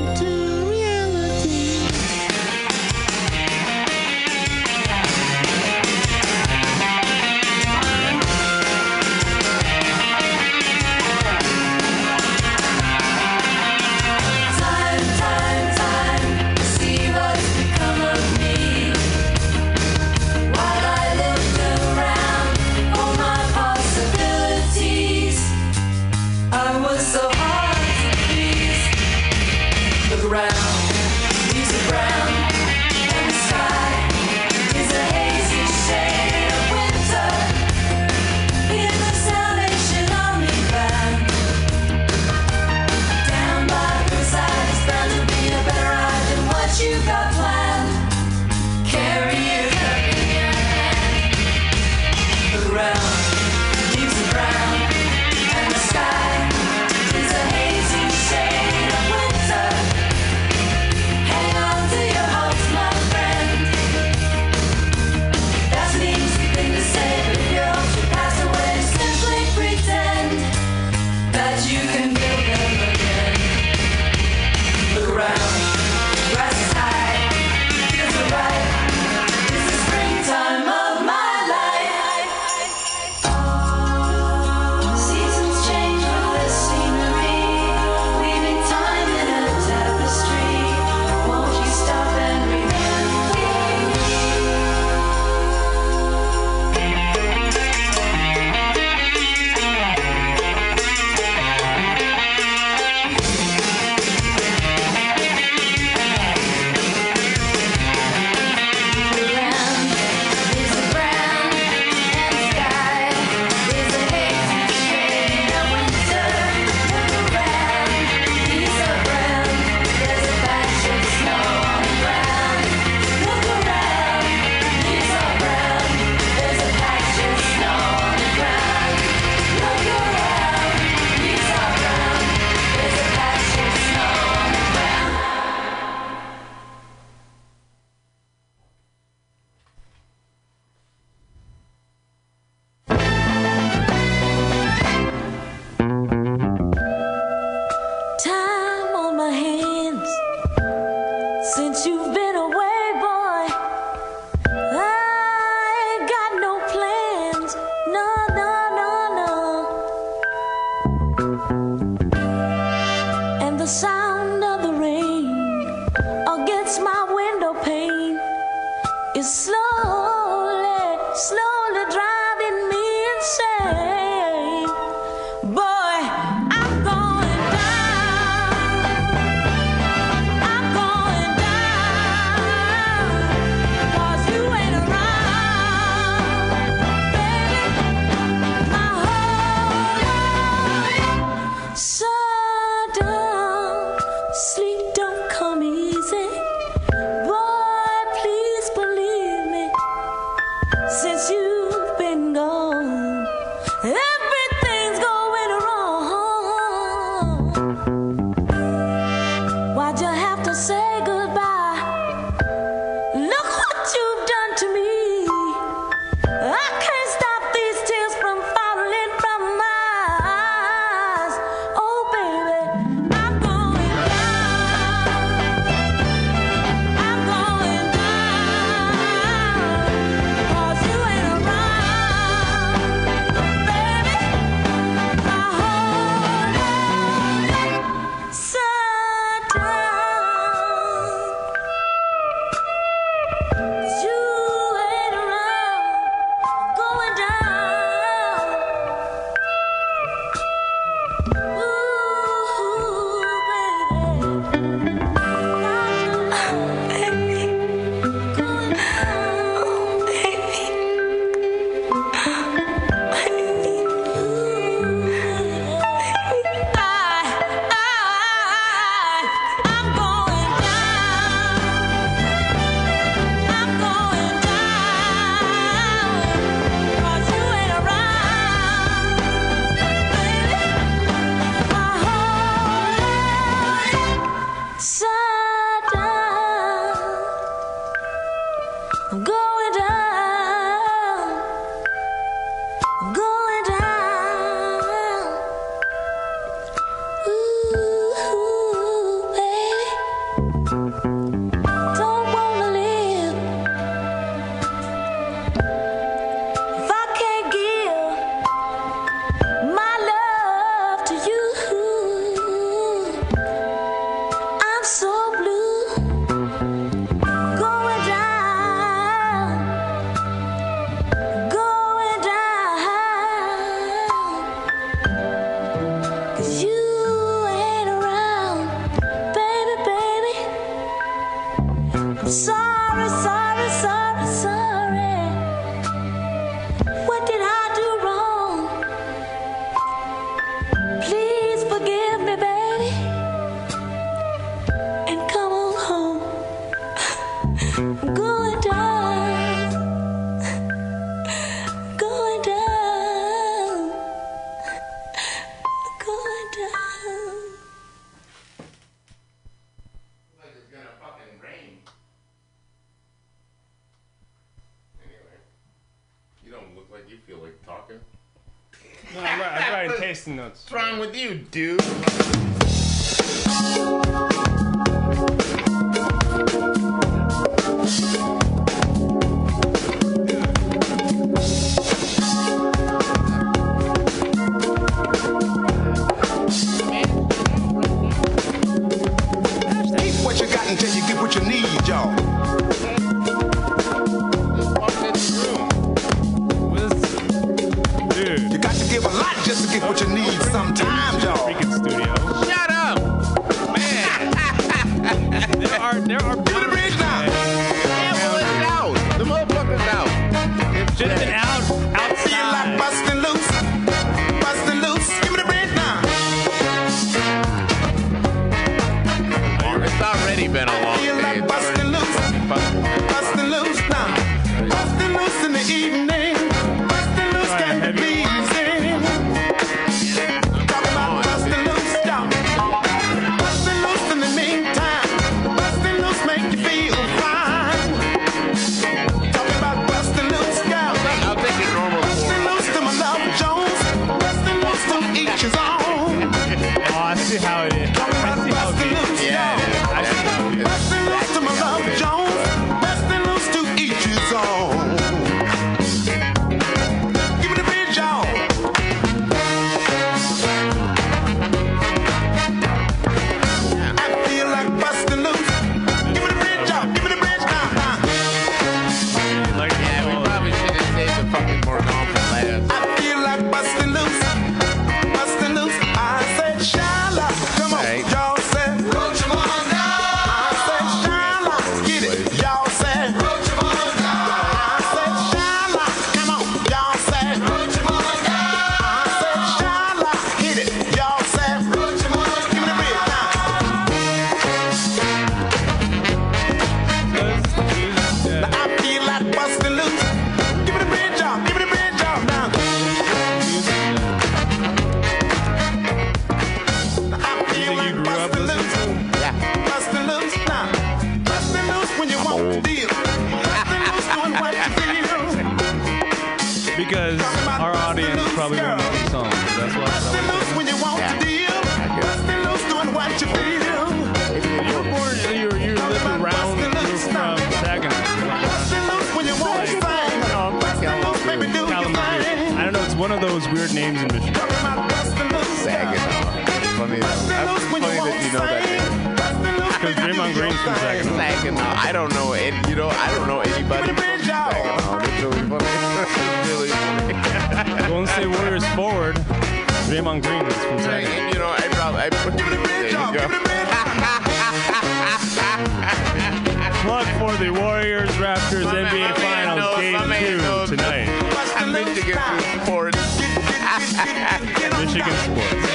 like you feel like talking. No, I'm, right, I'm trying tasting notes. What's wrong with you, dude? Saginaw. Saginaw. I don't know any, you know, I don't know anybody from Saginaw. It's really funny. it's really funny. Golden State Warriors forward, Draymond Green is from Saginaw. And, you know, I probably, I put the there you go. Plug for the Warriors Raptors my NBA Finals knows, game two tonight. I to get through sports. Michigan sports.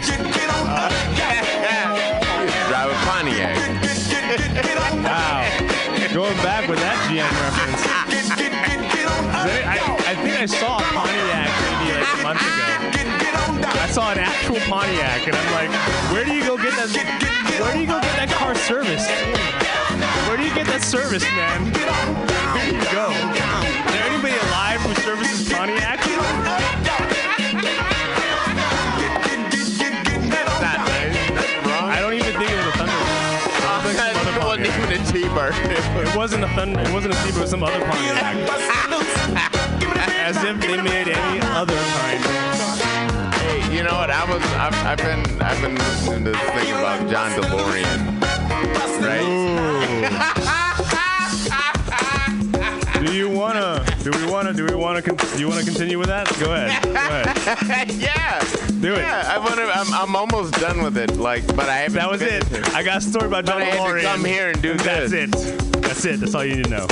Drive a Pontiac. wow. Going back with that GM reference. I, I, think I saw a Pontiac maybe like a month ago. I saw an actual Pontiac, and I'm like, where do you go get that? Where do you go get that car serviced? Where do you get that service, man? Here you go. It wasn't a Thunder. It wasn't a T-bird. It was some other Pontiac. As if they made any other kind. Hey, you know what? I was I've, I've been I've been listening to this thing about John DeLorean. Right? Do you wanna? Do we wanna? Do we wanna? Con- do you wanna continue with that? Go ahead. Go ahead. yeah. Do it. Yeah, I wanna, I'm, I'm almost done with it. Like, but I haven't. That was it. I got a story about John But I had to come here and do this. That's this. it. That's it. That's all you need to know.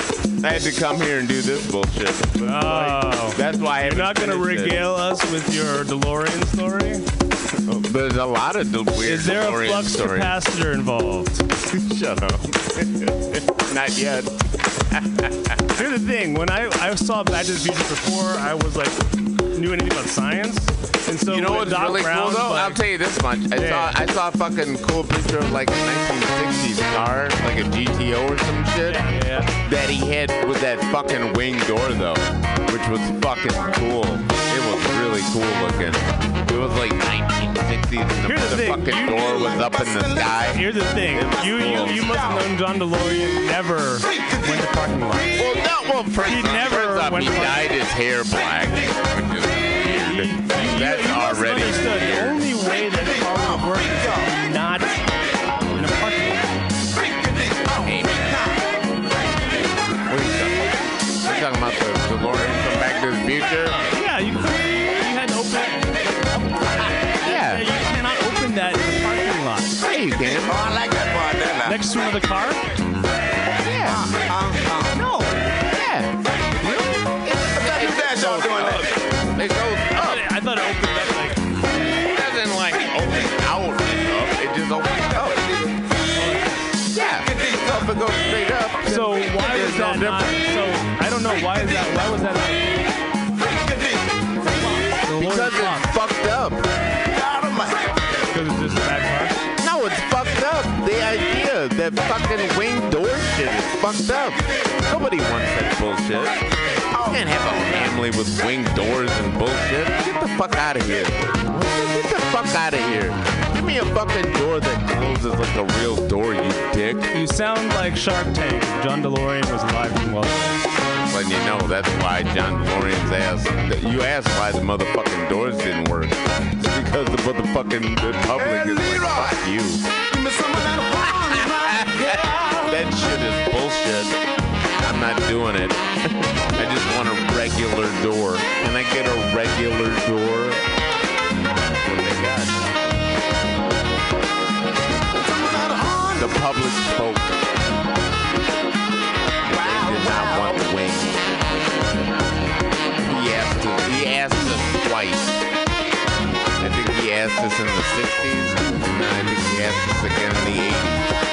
I had to come here and do this bullshit. Oh. That's why I You're haven't not gonna finished it. regale us with your DeLorean story? Oh, there's a lot of de- weird Is there a DeLorean flux stories. capacitor involved? Shut up. Not yet. Here's the thing: when I, I saw Back to the Future before, I was like knew anything about science, and so you know what's Doc really cool though? like- I'll tell you this much. I Yeah. saw I saw a fucking cool picture of like a 1960s car, like a GTO or some shit. Yeah. That he had with that fucking wing door though, which was fucking cool. It was really cool looking. It was like 1960s, and the, Here's the thing, fucking you- door was up in the sky. Here's the thing: It was you, you you must have known John DeLorean never went to parking lots. Well, no, well, first, He never first off, went he dyed his hair black, which is weird. That's You must already understood the only way that another car? That fucking wing door shit is fucked up. Nobody wants that bullshit. You can't have a family with wing doors and bullshit. Get the fuck out of here. Get the fuck out of here. Give me a fucking door that closes like a real door, you dick. You sound like Shark Tank. John DeLorean was alive and well. Letting you know that's why John DeLorean's ass. You asked why the motherfucking doors didn't work. It's because the motherfucking the public is like, fuck you. that shit is bullshit. I'm not doing it. I just want a regular door. Can I get a regular door? The public spoke. They did not want wings. He asked us, he asked us twice. I think he asked us in the 60s, and I think he asked us again in the 80s.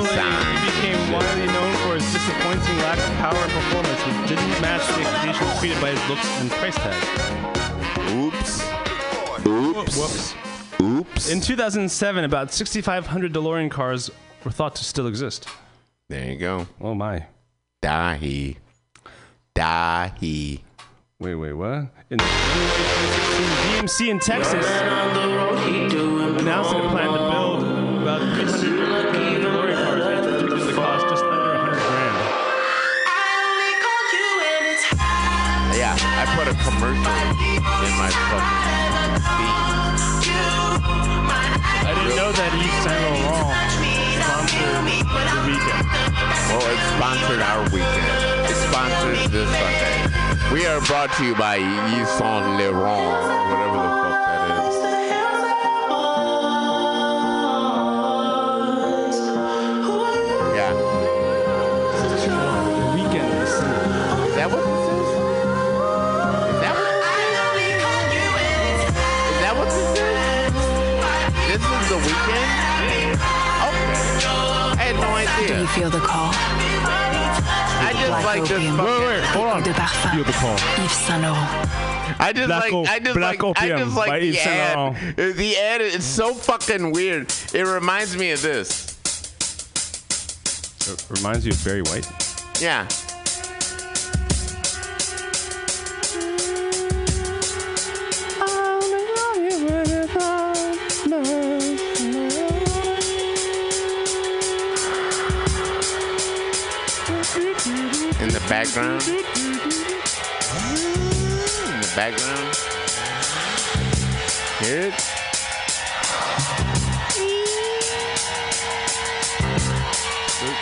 Nissan. he became widely known for his disappointing lack of power and performance, which didn't match the expectations created by his looks and price tag. Oops. Oops. Whoops. Oops. In 2007, about 6,500 DeLorean cars were thought to still exist. There you go. Oh my. Dahi. Dahi. Wait, wait, what? In January 2016, GMC in Texas announced that it planned to build about 300 DeLorean cars that are predicted to cost just under 100 grand. Yeah, I put a commercial in my fucking feed. I didn't know that Yves Saint Laurent sponsored the weekend. Well, it sponsored our weekend. It sponsors this Sunday. We are brought to you by Yves Saint Laurent, whatever Do you feel the call? I just Black like this. opium. fucking- Wait, wait, hold on. De parfum. Feel the call. Yves Saint Laurent. I just Black like o- I just Black like I just like the Yves Saint ad. The ad is so fucking weird. It reminds me of this. It reminds you of Barry White. Yeah. Background. In the background. Hear it?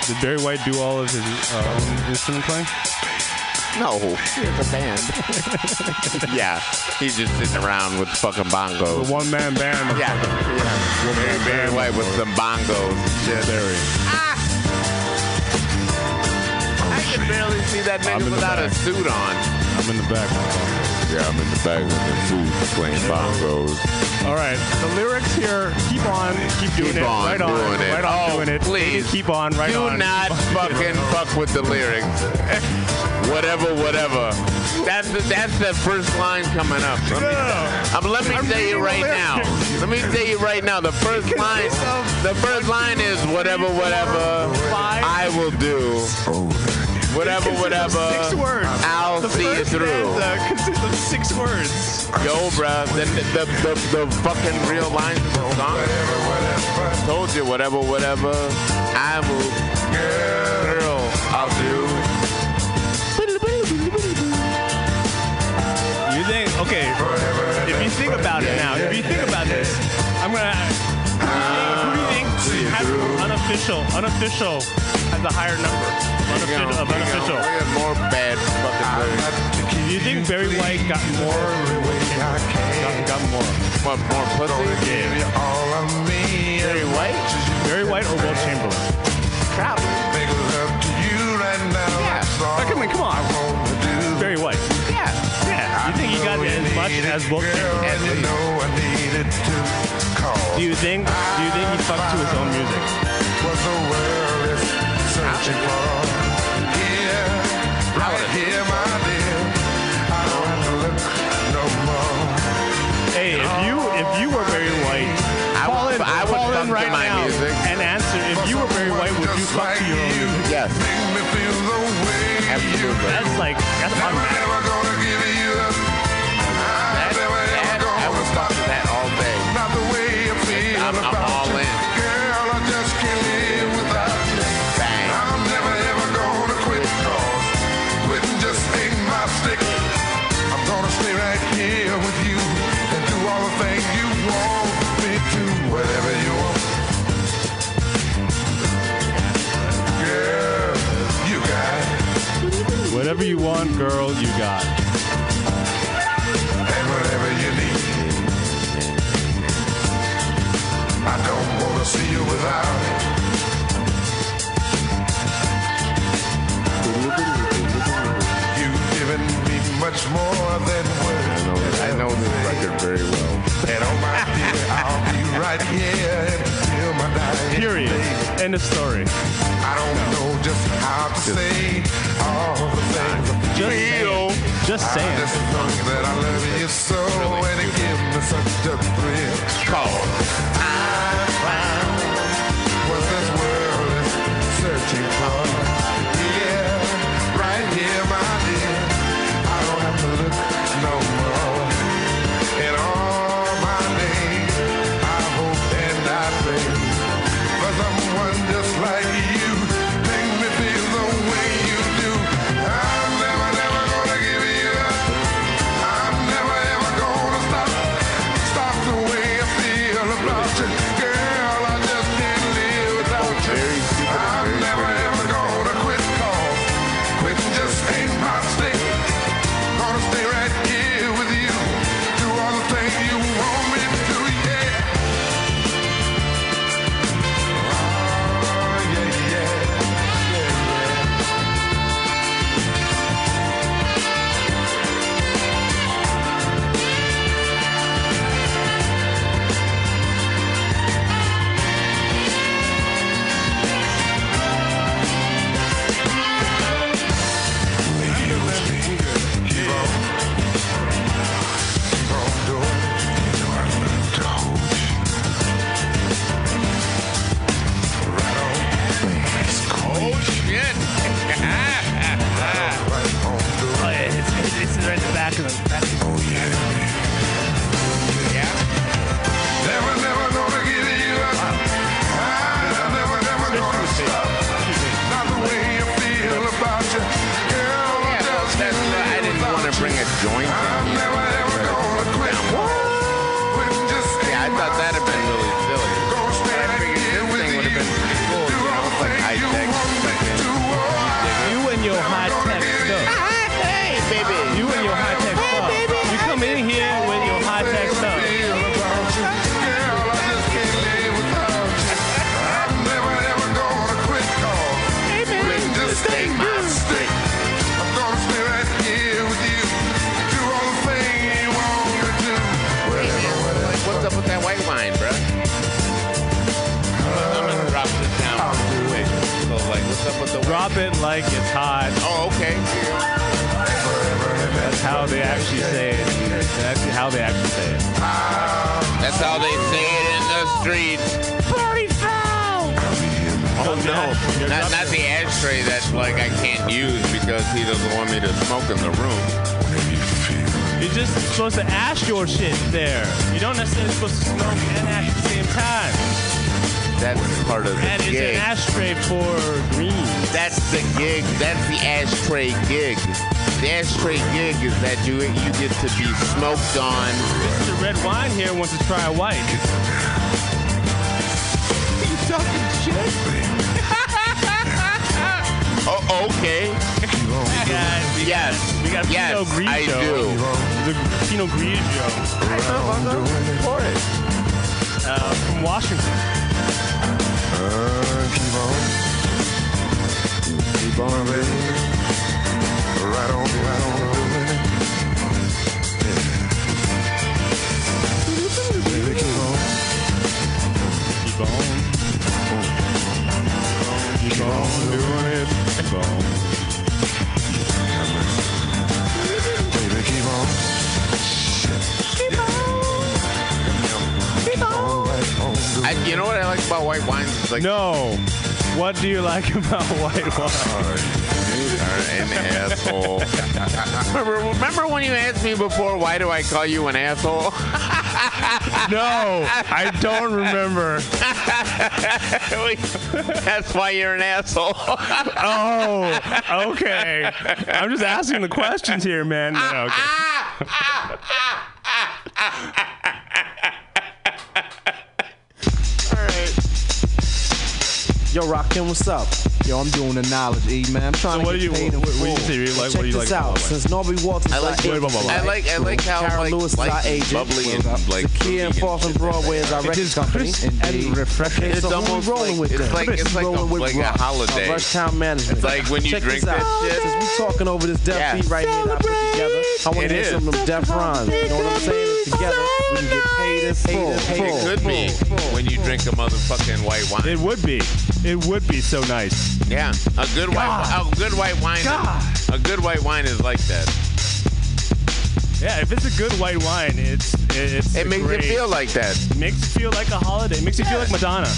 Did Barry White do all of his uh, own instrument playing? No, has a band. yeah, he's just sitting around with fucking bongos. The one man band. Yeah, yeah. Very, very white with some bongos and shit. Barry. That I'm nigga in the without a back. suit on. I'm in the back. Yeah, I'm in the back with the suit playing bongos. All right, the lyrics here. Keep on, keep doing Keep it. on right on, doing it. right on Oh, doing it. please. keep on, right Do on. Do not fucking fuck with the lyrics. whatever, whatever. That's the, that's the first line coming up. Let me, um, let me I'm tell you reading the right now. Let me tell you right now. The first line, the first line is whatever, whatever. I will do. Whatever, whatever. Six words. I'll the see you first through. stanza consists of six words. Yo, bruh, the, the, the, the fucking real lines of the song. Told you, whatever, whatever. I will. Girl, I'll do. You think? Okay. If you think about it now, if you think about this, I'm gonna. Who do you think has unofficial? Unofficial has a higher number. Unofficial of unofficial. Uh, we got more bad fucking lyrics. Do you think Barry White got more? Got, got more. What, more pussy? Barry White? Barry White or Will Chamberlain? Probably. Yeah. Come on, come on. Barry White. Yeah. Yeah. You think he got as much as Will Chamberlain? Do you think? Do you think he fucked to his own music? Hey, That's like that's automatic. Whatever you want, girl, you got. and whatever you need. I don't wanna see you without it. You've given me much more than words. I know, I know this record very well. And oh my dear, I'll be right here until my dying Period. day. End of story. I don't know just how to say all the things I Just feel. saying. Just I just know that I love you so and it gives me such a thrill. Call. I found what this world is searching for. Drop it like it's hot. Oh, okay. That's how they actually say it. That's how they actually say it. That's how they say it in the streets. Party foul! Oh no, not, not the ashtray that like I can't use because he doesn't want me to smoke in the room. You're just supposed to ash your shit there. You don't necessarily supposed to smoke and ash at the same time. That's part of the And it's gig. an ashtray for green. That's the gig. That's the ashtray gig. The ashtray gig is that you you get to be smoked on. Mr. Red Wine here wants to try a white. You talking shit? oh, okay. We got, we Yes. got, we got Yes, Pinot Grigio. I do. The Pinot Grigio. Pour it. Uh, from Washington. Keep on. Keep on, baby. Right on, right on, baby. Baby, keep on. Keep on. Keep on doing it. Keep on. I, you know what I like about white wines? It's like No. What do you like about white oh, wine? you are an asshole. remember, remember when you asked me before, why do I call you an asshole? No, I don't remember. That's why you're an asshole. Oh, okay. I'm just asking the questions here, man. No, okay. Yo, Rockin', what's up? Yo, I'm doing the knowledge, E, man. I'm trying So to what get do you- paid in what- what do you full. say? You like- Check what do you this like out. about Since Norby Walters I is like- our agent, I like- I like how, Karen like, Lewis is light our and agent. bubbly and, Well, like, Zakia and fruity Fourth and and Broadway is our It record is company. crisp and Indeed. refreshing. Okay, It's so who almost we rolling like- with it's then? like- it's like a- rolling with like a Rush, holiday. Rush Town Management. It's like when you Check drink this that out. shit. Since we talking over this deaf Yeah. beat right here that I put together, I want to hear is. some of them deaf rhymes. You know what I'm saying? And together, we can get paid in full. It could be when you drink a motherfucking white wine. It would be. It would be so nice. Yeah, a good white, a good white wine. God. A good white wine is like that. Yeah, if it's a good white wine, it's it's. It makes great. you feel like that. Makes you feel like a holiday. It makes you feel like Madonna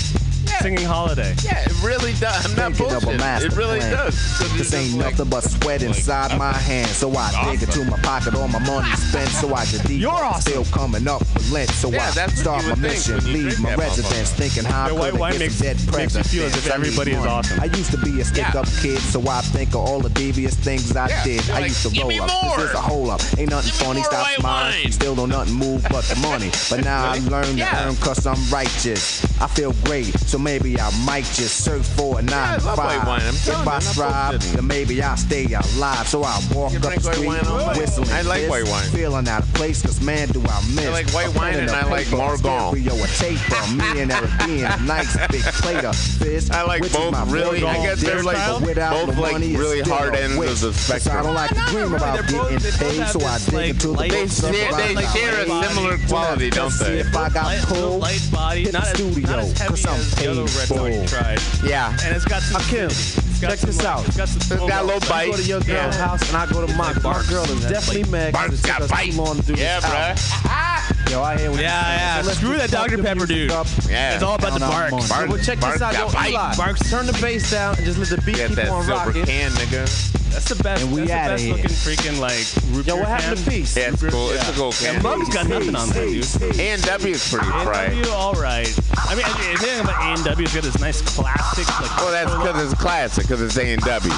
singing "Holiday." Yeah, it really does. I'm not Thinking of a bullshitting. It really plan. does. 'Cause This ain't like- nothing but sweat inside my hands. So I dig into my pocket, all my money spent. So I can deep. You're awesome. Still coming up for Lent. So Yeah, I that's start my mission, leave my residence, thinking how The I white could wine get makes- some dead makes you feel as if everybody is awesome. I used to be a stick-up kid, so I think of all the devious things I Yeah, did. I used to roll up. more." This is a hole up. Ain't nothing funny. Stop white smiling. Still don't nothing move but the money. But now I learned to earn cause I'm righteous. I feel great, so maybe I might just search for a nine yeah, to five. Wine. I'm if telling I strive, then maybe I'll stay alive. So I walk up the street, wine all night? whistling. I like this, white wine. Feeling out of place, cause man, do I miss. I like white a wine pen and a I like paper, a Morgon. Stereo, a taper, me and Eric being a nice big plate of fish. I like both really- Morgon I guess they're like both like really hard a ends of waste. the 'Cause I don't like to dream about getting paid, so I this, dig like, into the light- They, books share, they share a similar quality, don't they? if I got Light, pulled. light body, hit not the as, studio, heavy cause I'm as the other red you tried. Yeah. And it's got some. Akim, it's got check some, this like- out. It's got some. It's got a little bite. go to your girl's Yeah. house and I go to mine. My girl is definitely mad Barks because it got took us bite. too long to do Yeah, this bruh. Yo, I hear what Yeah, yeah. Let's Screw that Dr. Pepper dude. up. Yeah. It's all about the our barks. money. well, check this out. Yo, got Eli, bite. Barks, turn the bass down and just let the beat Get keep that on silver rocking. can, nigga. That's the best. And we that's the best here. looking freaking like root Yo, beer what happened to can. Peace? Yeah, it's cool. It's a cool can. And Mug's got nothing on that, dude. And W is pretty fried. A&W, all right. I mean, the thing about A and W is got this nice classic, like. Well, that's because it's classic, because it's A and W.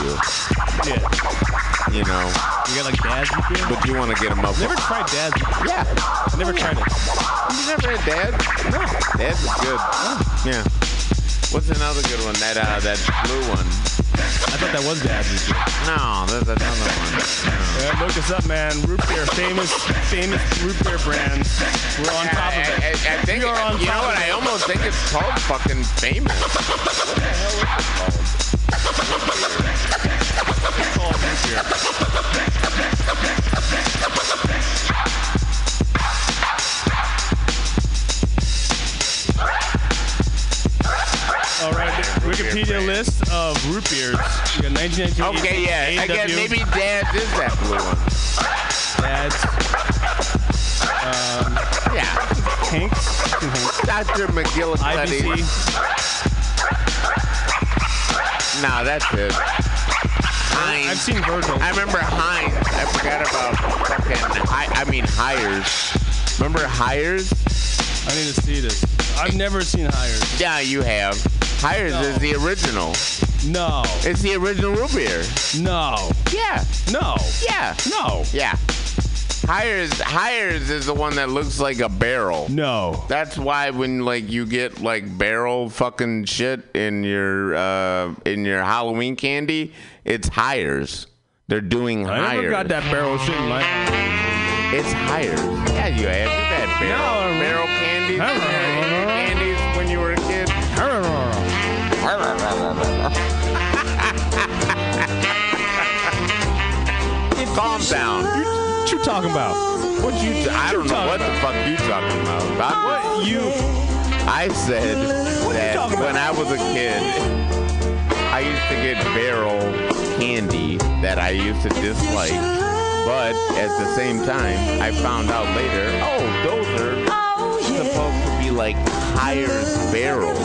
Yeah. You know, You got like Dad's root beer. but you want to get them up. Never tried Dad's. beer. Yeah. I never tried it. You never had Dad? No. Dad's is good. Yeah. What's another good one? That uh, that blue one. I thought that was Dad's root beer. No, there's another one. Yeah, look us up, man. Root beer, famous, famous root beer brands. We're on top of it. I, I, I think We are on you know what? of I almost think it's called fucking famous. What the hell is it called? It's called root beer. Wikipedia list of root beers. You got 1998. Okay, yeah. I guess maybe Dad's is that blue one. Dad's. Um, Yeah. Hanks. Hanks. Dr. McGillicuddy. IBC. No, that's it. Heinz. I've seen Virgil. I remember Heinz. I forgot about fucking. Hi, I mean Hires. Remember Hires? I need to see this. I've never seen Hires. Yeah, you have. Hires No. is the original. No. It's the original root beer. No. Yeah. No. Yeah. No. Yeah. Hires Hires is the one that looks like a barrel. No. That's why when like you get like barrel fucking shit in your uh in your Halloween candy, it's Hires. They're doing I Hires. I never got that barrel shit in my. It's Hires. Yeah, you have. Had barrel No. barrel candies. Calm down. What you talking about? What you? I don't know what the fuck you talking about. I'm- What you? I said What that when I was a kid, I used to get barrel candy that I used to dislike. But at the same time, I found out later, oh, those are supposed to be like Hires barrel.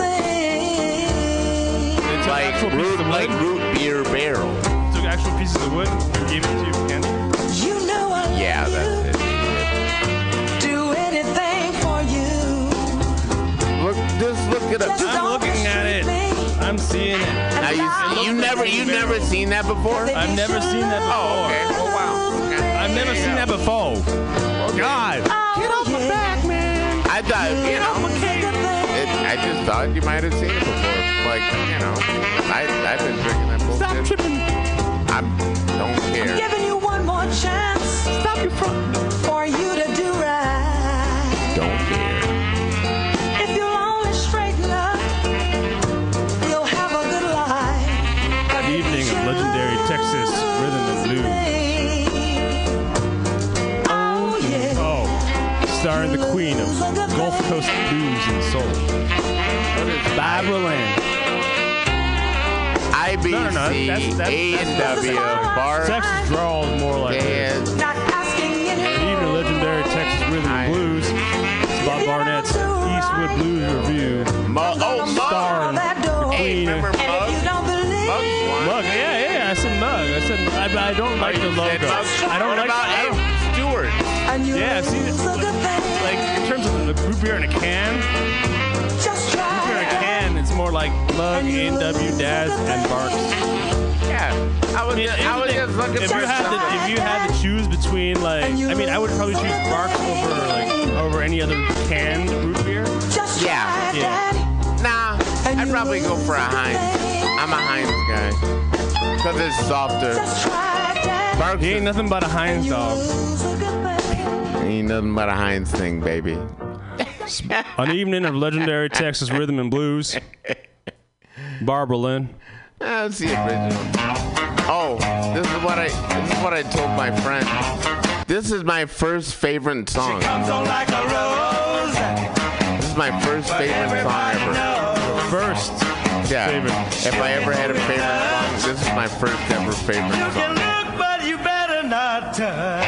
It's Like actual pieces root, of like root beer barrel. Took actual pieces of wood, gave it to you, candy. Yeah, that's it. Do anything for you. Look, just look it up. I'm looking at it. I'm seeing it. Now you, you never, you never seen that before? Oh, oh, I've never seen that before. Oh, okay. Oh, wow. Okay. I've never seen that before. God. Get off my back, man. I thought, you know, it, I just thought you might have seen it before. Like, you know, I, I've been drinking that bullshit. Stop tripping. I don't care. Giving you one more chance. Stop your front. For you to do right. Don't care. If you'll only straighten up, you'll have a good life. The evening of legendary Texas rhythm and blues. Oh, yeah. Oh, starring the queen of Gulf Coast blues and soul. Barbara Land. IBC, No, no, no, that's- that's- A&W, Bar, Texas drawl is more like this. Not asking The any evening of legendary Texas rhythm and blues. It's Bob Barnett's Eastwood Blues Review. Oh, mug, oh, Mug. Starring that. Hey, Queen. remember And if you Mug? don't believe Mug's one. Mug, yeah, yeah, I said mug. I said I, I don't oh, like the logo. I don't what like. about I Ed don't, Stewart? Yeah, see, lose a good thing. like in terms of the root beer in a can, more like mug, A&W, Daz, and Barks. Yeah. I was, I mean, just, I was just looking if for you had to, if you had to choose between like, I mean, I would probably choose Barks over like over any other canned root beer. Just Yeah. Yeah. Nah, I'd probably go for a Heinz. I'm a Heinz guy. Because it's softer. Just. Barks He ain't nothing but a Heinz dog. Lose a good thing. ain't nothing but a Heinz thing, baby. On the evening of legendary Texas rhythm and blues, Barbara Lynn. That's the original. Oh, this is what I this is what I told my friend. This is my first favorite song. Comes on like a rose. This is my first favorite song ever. First. Yeah. favorite. If I ever had a favorite song, this is my first ever favorite You can song. look, but you better not touch.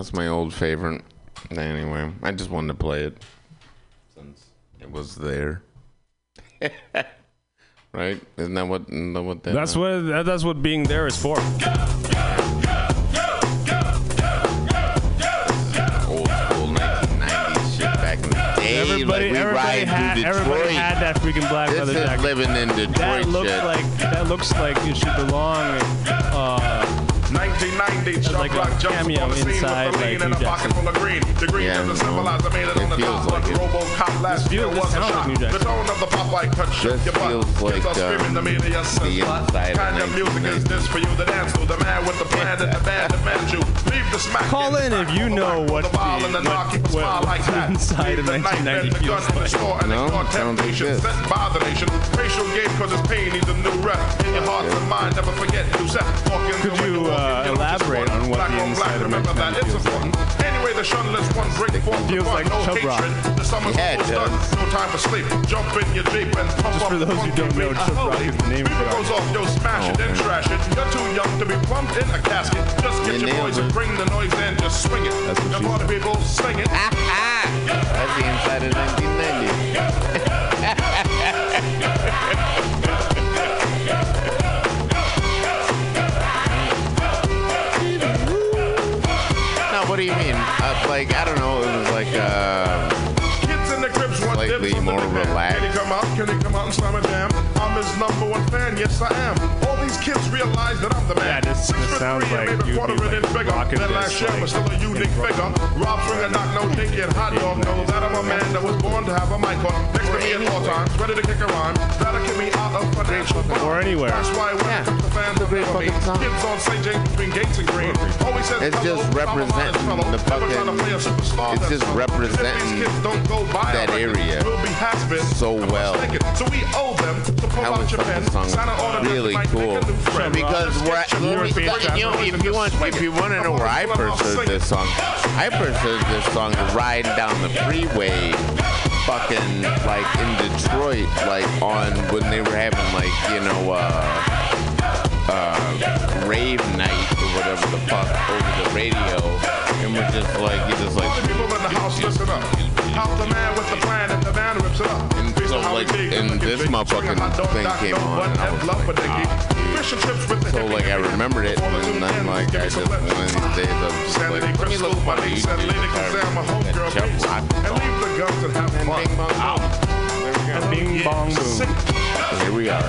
That's my old favorite. Anyway, I just wanted to play it since it was there. right? Isn't that what? Isn't that what that That's what that- that's what being there is for. old school 1990s shit back in the day. Everybody, like we everybody ride had, through everybody had that freaking black This leather is jacket. living in Detroit That looks shit. like that looks like it should belong. Uh, 1990, as like a cameo inside like Hugh Jackson. full of green. The green Yeah, is a symbolizer made it on the feels top like like it. Robocop last year this was a sounds like shot. Hugh The tone of the Popeye cut shook your butt. feels Kids like, are screaming uh, the media says what inside of kind of music is this for you to dance to? The man with the plan and the band demands you. Leave the smack Call in if you know what the, ball and the knock, keep a what, smile what like that. inside of Leave the knife and 1990 feels gun in the like. No, ignore sounds like temptation this. by the nation. Racial game cause pain needs a new rep. In your heart and mind, never forget you set. Could you walk in, uh, you don't just elaborate on what Black the on black, inside of remember that 1990 it's feels like? important. Anyway, the shunless one break forth feels the like no Chub Rock. hatred. The summer's Yeah, it almost done. does. No time for sleep. Jump in your Jeep and pump Just for the those who don't know, beat. Chub Rock is the name of Beaver the goes off, yo, smash it, then trash it. You're too young to be plumped in a casket. Just get your boys and bring the noise in, just swing it. That's what The she party people sing it. That's the inside of 1990. what do you mean? Uh, like I don't know. It was like uh, Slightly dips on the more relaxed. Can he come out? Can he come out and slam a jam? I'm his number one fan. Yes, I am. All these kids realize that I'm the man. Yeah, this- Six this sounds three like you'd be, like, bigger. rocking this, last year like, still a unique figure. Rob Stringer, knock no dinky and hot dog know that I'm a man that was born to have a mic on next to me at all times, ready to kick a rhyme. That'll get me out of financial Or anywhere. That's why when it comes to fans of me, kids on St. James between Gates and Green. Always says It's just I'm a modest representing the never fucking- play a superstar it's just representing If these kids don't go buy that a record, area we'll be has-been. so well. So we owe them to pull That out was your pen, song sign an autograph, really cool friend. because Just where, get your let me- let- you know, if you want if you want to know where I first heard this song, I first heard this song riding down the freeway, fucking like in Detroit, like on when they were having like you know uh, uh, rave night or whatever the fuck over the radio, and we're just like you just like. All the people in the house, listen up. Help the man with the plan and the man rips it up. And so like, and this motherfucking swing a hot dog, thing came on, and I was like, Dickie. Ah, Fish and chips with the So like I remembered it, and then like I just one of these days I was just like, let me look for and YouTube I'm a and homegirl Chuck base. Rock And leave the guns and have fun. Bing bong. And bing bong boom. Here we are.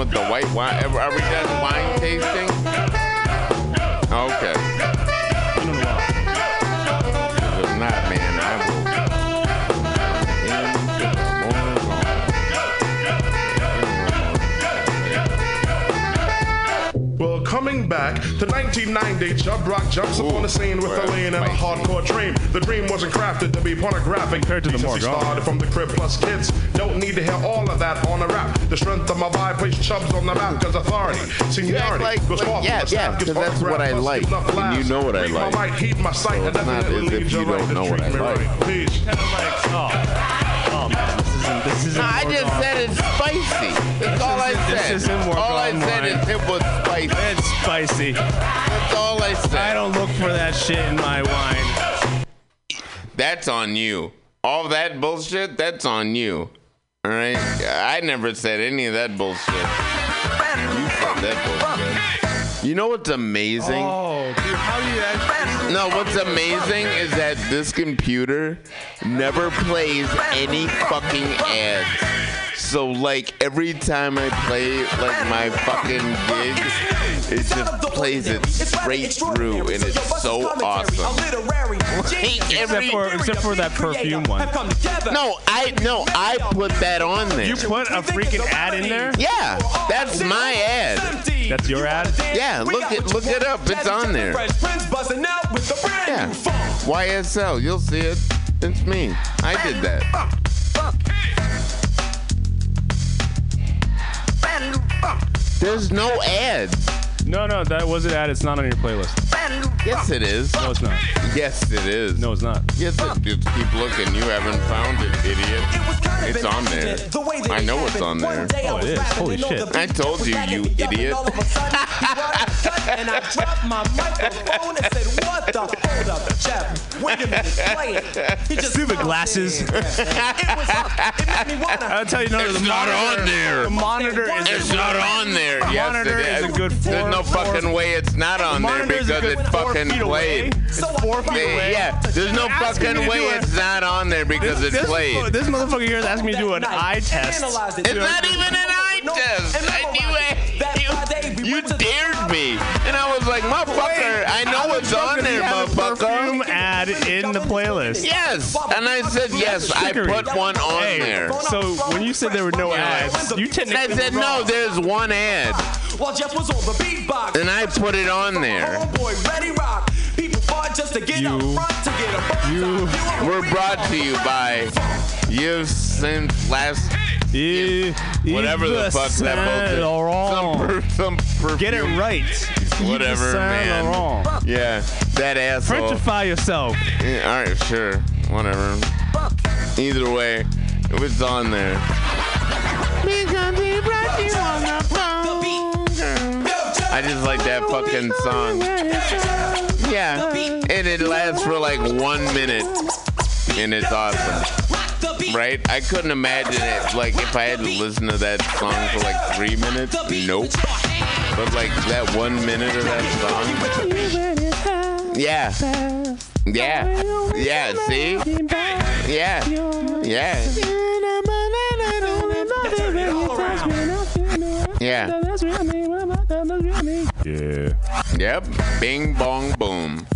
With the white wine. Are we done wine tasting? Okay. Coming back to 1990, Chubb Rock jumps upon the scene with a lean and a hardcore dream. The dream wasn't crafted to be pornographic. Compared to the He started from the crib plus kids. Don't need to hear all of that on a rap. The strength of my vibe placed Chubbs on the map because authority, seniority like- goes far yeah, the yeah, staff, gets 'cause that's what I plus like, and you know what I like. My mic, heed my sight, So and it's not definitely as if you you don't know what I like. Peace. Oh man, this isn't. This isn't. No, I just Morgana. said it's spicy. That's all I said. this isn't all I said wine. is it was spicy. Spicy. That's all I said. I don't look for that shit in my wine. That's on you. All that bullshit, that's on you. All right? I never said any of that bullshit. You said that bullshit. You know what's amazing? Oh, dude, how do you actually? No, what's amazing is that this computer never plays any fucking ads. So like every time I play like my fucking gig, it just plays it straight through and it's so awesome. Like, Except for except for that perfume one. no, I no, I put that on there. You put a freaking ad in there? Yeah, that's my ad. That's your ad? Yeah, look it look it up. It's on there. Yeah. YSL, you'll see it. It's me. I did that. There's no ads. No, no, that wasn't ad. It's not on your playlist. Yes, it is. No, it's not. Yes, it is. No, it's not. Yes, it, just keep looking. You haven't found it, idiot. It's on there. I know it's on there. Oh, it is. Holy shit. I told you, you idiot. and I dropped my microphone and said, What the hold up, Jeff? Wait a minute, play it. He just Stupid glasses. I'll tell you, no, It's the not monitor, on there. The monitor is. It's not on there. The Yes, monitor it is is. a good four. There's no four- fucking way it's not on The there monitor is a because good it fucking feet away. played. It's four feet away. Yeah, there's no fucking way it's not on there because this, it's this, played. This motherfucker here is asking me to do an eye test. It's not even an eye test. I, you, you, you dared me, and I was like, motherfucker, I know it's on there, Perfume motherfucker. ad in the playlist. Yes, and I said yes. I Trickery. put one on Hey, there. So when you said there were no ads, you I technically said were no. wrong. There's one ad, While Jeff was on the beatbox. and I put it on there. Homeboy, ready rock. People fought just to get up You- front to get a You out. were brought to you by You've since last whatever the Yves fuck that Saint bullshit. Some, per, some perfume. Get it right. Whatever, man. Laurent. Yeah, that asshole. Frenchify yourself. Yeah, all right, sure, whatever. Either way, it was on there. I just like that fucking song. Yeah, and it lasts for like one minute, and it's awesome. Right? I couldn't imagine it. Like if I had to listen to that song for like three minutes, nope. But like that one minute of that song, yeah, yeah, yeah. See, yeah, yeah. Yeah. Yeah. Yep. Bing bong boom.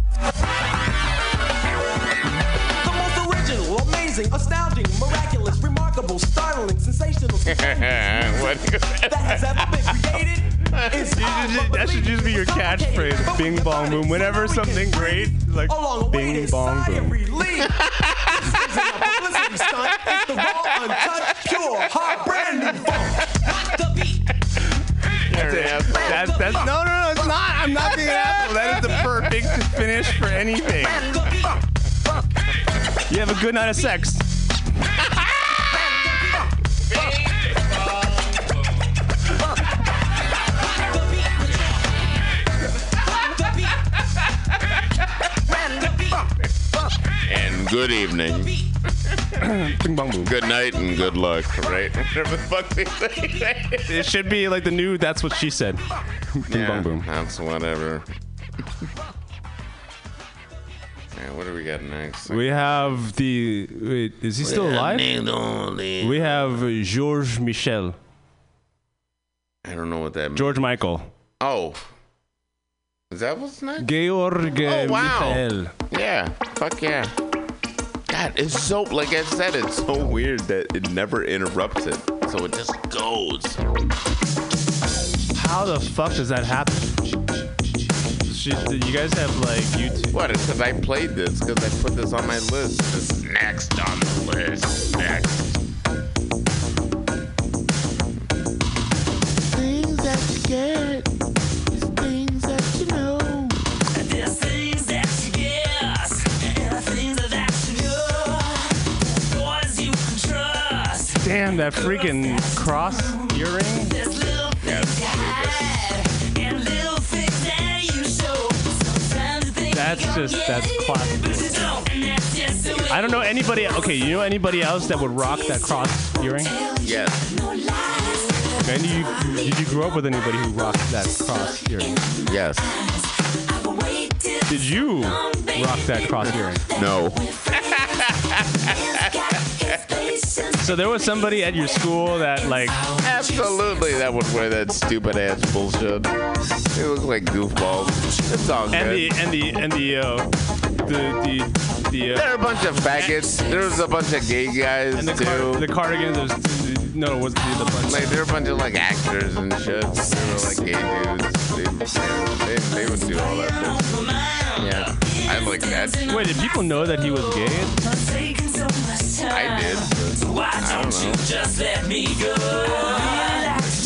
Amazing, astounding, miraculous, remarkable, startling, sensational what? that has ever been created. Is That should just be your catchphrase. Bing bong boom. Whenever something great, like bing bong boom. Relief. This isn't a publicity stunt. It's the raw, untouched, pure, hot, brand new funk. That's. That's, that's, no, no, no, it's not. I'm not being an asshole. That is the perfect finish for anything. You have a good night of sex. And good evening. Bing bong boom. Good night and good luck, right? Whatever the fuck they say. It should be like the new That's What She Said. Bing yeah, bong boom. That's whatever. What do we got next? We have the. Wait, is he still alive? We have Georges Michel. I don't know what that means. George Michael. Oh. Is that what's next? Georg Oh, wow. Michael. Yeah. Fuck yeah. God, it's so, like I said, it's so weird that it never interrupts it. So it just goes. How the fuck does that happen? Should, do you guys have like YouTube? What? It's because I played this, because I put this on my list. This next on the list. Next. Things that you get is things that you know. There's things that you guess, and things that you know. Boys you can trust. Damn, that freaking cross earring. There's That's just that's classic. but you don't, and that's just the way I don't know anybody. Okay, you know anybody else that would rock that cross earring? Yes. And you did you grow up with anybody who rocked that cross earring? Yes. Did you rock that cross earring? No. So there was somebody at your school that like Absolutely, that would wear that stupid ass bullshit. They look like goofballs. It's all good. and the and the and the uh, the the the uh, They're a bunch of faggots. There was a bunch of gay guys and the too. car, the cardigans. There's, no, it was the, the bunch. like they're a bunch of like actors and shit. They were like gay dudes. They, they, they would do all that. bullshit. Yeah, I like that. Wait, did people know that he was gay? at the time? I did. But I don't you Just let me go.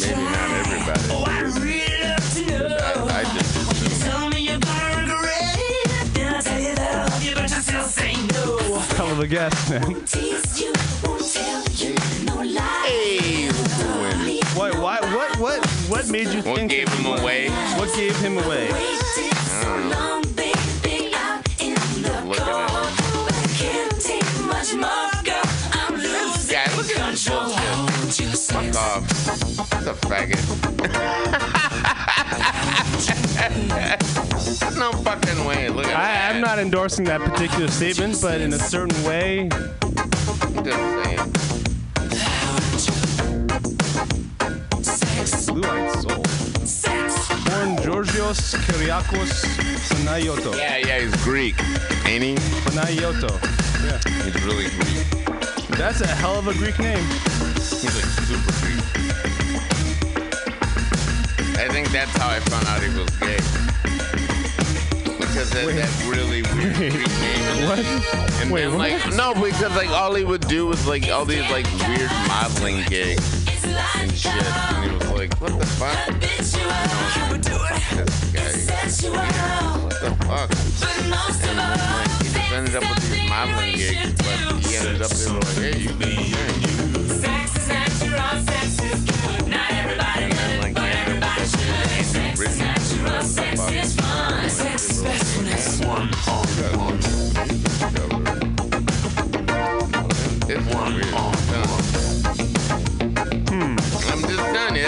Maybe not everybody. Oh, I really love to know. I, I just Tell me you're gonna regret it. Then I tell you that I love you, but you still say no. Hell of a guess, man. Tease you, won't tell you no lie. Hey, Why? Why? What? What? What made you What think? gave him away? What gave him away? I don't know. Fuck off. That's a faggot. There's no fucking way. Look at I, I'm not endorsing that particular statement, but in a certain way, I'm just saying. blue-eyed soul. Born Georgios Kyriakos Panayoto. Yeah, yeah, he's Greek. Ain't he? Panayoto. Yeah. He's really Greek. That's a hell of a Greek name. He's like super I think that's how I found out he was gay. Because that, that really weird Greek name. What? And Wait, then, what? like, no, because like all he would do was like all these like weird modeling gigs and shit. And he was like, what the fuck? And I was like, this guy. What the fuck? And then like he just ended up with these modeling gigs, but he ended up there like, hey, you can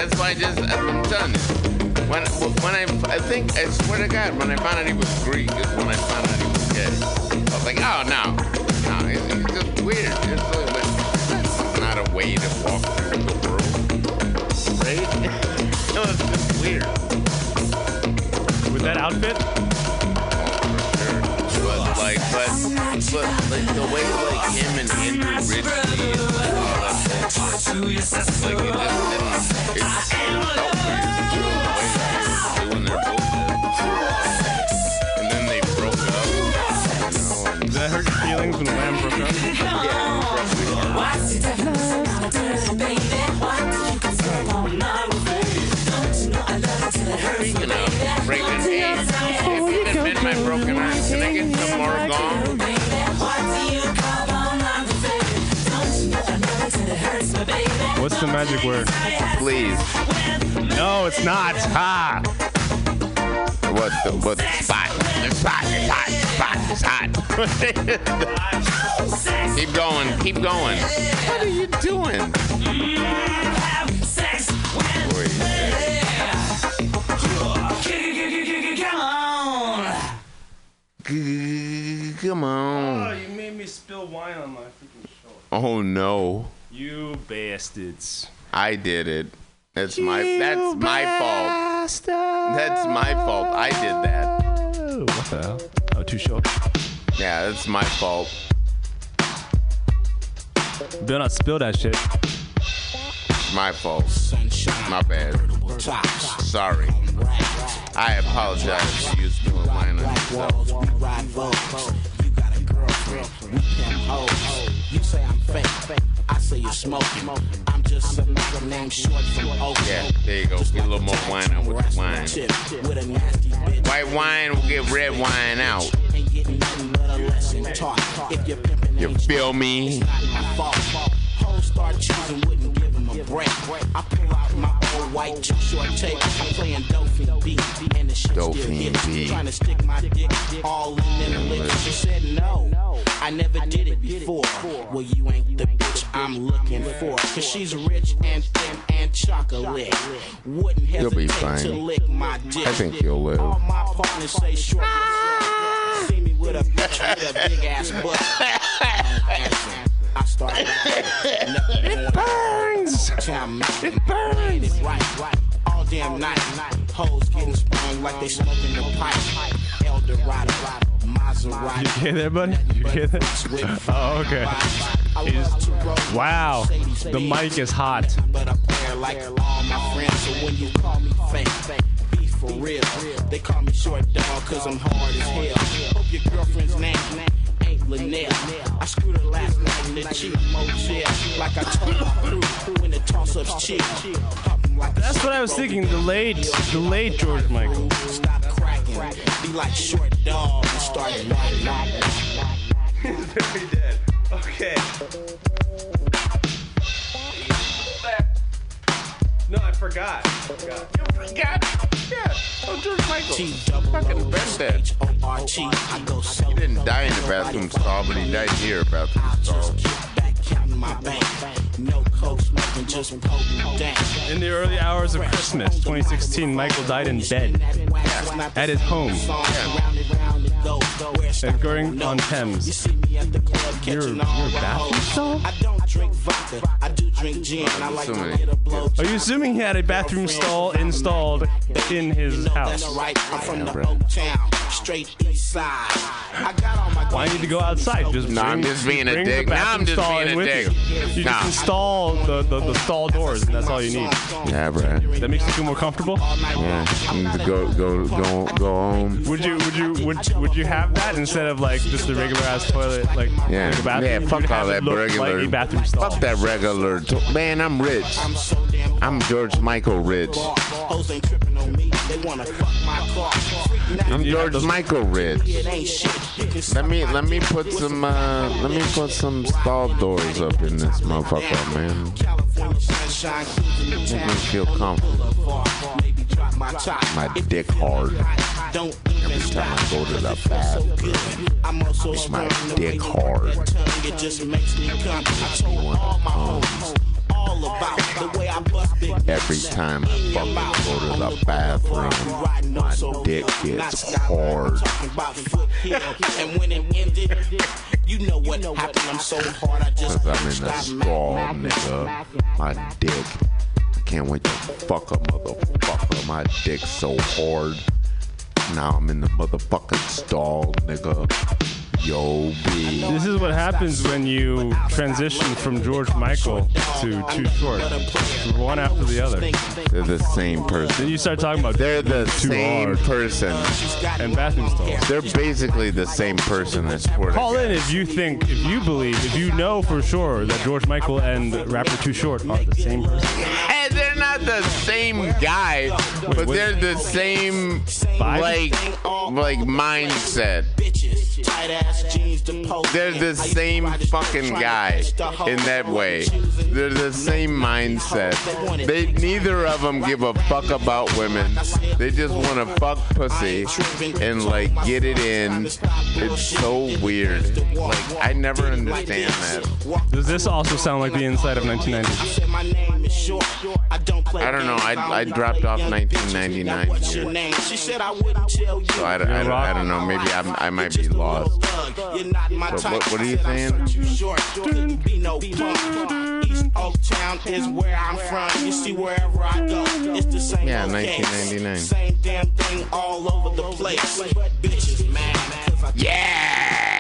That's why I just I'm telling you. When when I I think I swear to God when I found out he was Greek is when I found out he was gay. I was like, oh no, no, he's, he's just weird. It's but that's not a way to walk through the world, right? no, it's just weird. With that outfit? But like, but like the way like him and Andrew Ridgeley bullshit, like it just didn't. It felt weird. Doing and then they broke up. You know, that hurt your feelings when magic word? Please. No, it's not. Ha! What the what the spot? The spot is hot. Spot is hot. keep going. Keep going. What are you doing? Come Oh, you made me spill wine on my freaking show. Oh no. You bastards. I did it. That's my that's my fault. That's my fault. I did that. Oh, what the hell? Oh, too short. Yeah, that's my fault. Better not spill that shit. My fault. My bad. Sorry. I apologize to you doing wine on yourself. You say I'm fake. I say you're smoking. I'm just another name short from Oakland. Yeah, there you go. Get a little more wine out with the wine. White wine will get red wine out. You feel me? Not my fault. Hoes start choosing, wouldn't give them a break. I pull out my old white Too Short tape. I'm playing Dolphin beat, and the shit still Dolphin hits. beat. Trying to stick my dick all in them lips. She said no, I never did it before. Well, you ain't the bitch I'm looking for. Cause she's rich and thin and chocolate. Wouldn't You'll be hesitate to fine. lick my dick. I think you'll live. All my partners say short. See me with a bitch with a big ass butt. I start It burns. It burns. Right, right. All damn night. Hoes getting sprung like they smoking the pipe. El Dorado, Maserati. You hear that, buddy? You hear that? Oh, okay. He's- wow, the mic is hot. But I play like all my friends. So when you call me fake, be for real. They call me short dog cause I'm hard as hell. Hope your girlfriend's name ain't Linnell. I screwed her last night in the cheap motel. Like I told my crew when the toss up's cheap. That's what I was thinking. The late, the late George Michael. Stop cracking. Be like short dog and start biting. Very dead. Okay. Forgot. I forgot. You forgot? Yeah. Oh, George Michael. Fucking best that. He didn't die in the bathroom stall, but he died here, bathroom stall. Counting my bank. No coke smoking, just poking down. In the early hours of Christmas 2016, Michael died in bed at his home at Goring on Thames. You're, you're a bathroom stall? I don't drink vodka. I do drink gin. I like to get a blow. Are you assuming he had a bathroom stall installed in his house? I'm from the Oak Town, straight east side. I got all my Why need to go outside? Just Nah, I'm just being a bring the dick. Nah, I'm just being a dick. You, you Nah. Just install the, the, the stall doors, and that's all you need. Yeah, bro. That makes you feel more comfortable. Yeah. You need to go, go, go, go home. Would you would you would would you have that instead of like just a regular ass toilet like Yeah, like a bathroom? yeah, fuck all that regular. Like bathroom stall. Fuck that regular. To- Man, I'm rich. I'm George Michael rich. Hoes ain't tripping on me. They wanna fuck my car. I'm George Michael rich. It ain't shit. You can Let me let me put some uh, let me put some stall doors up in this motherfucker, man. California sunshine cruising the Make me feel comfortable. My dick hard. Don't Every time I go to the bathroom, I'm also make my sprung the way dick hard. It just makes me come. I told all my homies all about the way I bust big Every time I fucking go to the bathroom, my dick gets hard. talking about foothill. And when it ended, you know what happened. I'm so hard, I just Cause I'm in the stall, nigga. My dick. I can't wait to fuck a motherfucker. My dick so hard. Now I'm in the motherfucking stall, nigga. Yo, B. This is what happens when you transition from George Michael to Too Short. One after the other. They're the same person. Then you start talking about They're the Too same Hard person. and bathroom stalls. They're basically the same person. I swear Call in if you think, if you believe, if you know for sure that George Michael and rapper Too Short are the same person. Not the same guy, but they're the same like like mindset. tight ass jeans to post. They're the same fucking guy in that way. They're the same mindset. They neither of them give a fuck about women. They just want to fuck pussy and like get it in. It's so weird. Like I never understand that. Does this also sound like the inside of 1990? Short. I don't play I don't know. I, I dropped off 1999 What's your name? She said I wouldn't tell you. So I, don't- I, don't- I don't know. Maybe I'm, I might be lost. You're not my What, type. what, are you saying? Too short. Couldn't be no punk. East Oaktown is where I'm from. You see, wherever I go, it's the same Yeah, old case. 1999. Same damn thing all over the place. But bitches I yeah.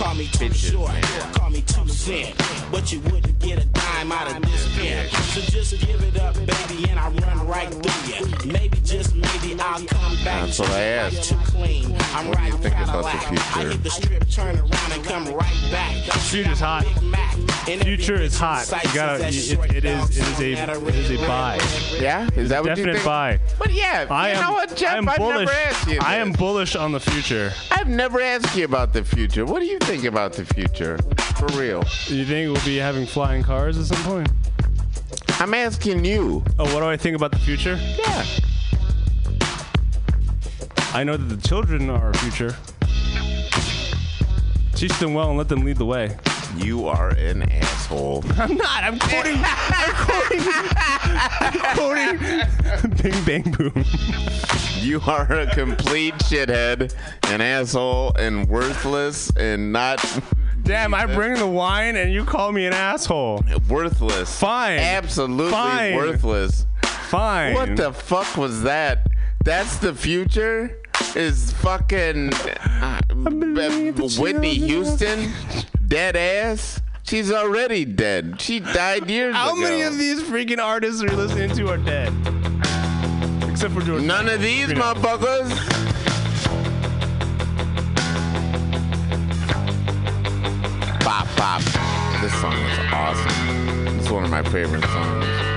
Call me too short. Call me two cent. But you wouldn't get a dime out of this pen. So just give it up, baby, and I run right through you. Maybe just maybe I'll come back That's to what I asked. too clean. I'm What do you right think about the loud. I future? hit the strip, turn around and come right back. Future's hot. Future is hot. You gotta. It, it is. It is a. It is a buy. Yeah, is that what you Definite think? buy. But yeah, I you am. know what, Jeff? I am I've bullish. never asked you. I am bullish on the future. I've never asked you about the future. What do you think about the future? For real. You think we'll be having flying cars at some point? I'm asking you. Oh, what do I think about the future? Yeah. I know that the children are our future. Teach them well and let them lead the way. You are an asshole. I'm not. I'm quoting. I'm quoting. I'm quoting. Bing bang boom. You are a complete shithead, an asshole, and worthless, and not Damn, I bring the wine and you call me an asshole. worthless. Fine. Absolutely Fine. worthless. Fine. What the fuck was that? That's the future? Is fucking uh, Whitney Houston dead ass? She's already dead. She died years How ago. How many of these freaking artists are you listening to are dead? Except for George. None of these motherfuckers. Bop bop. This song is awesome. It's one of my favorite songs.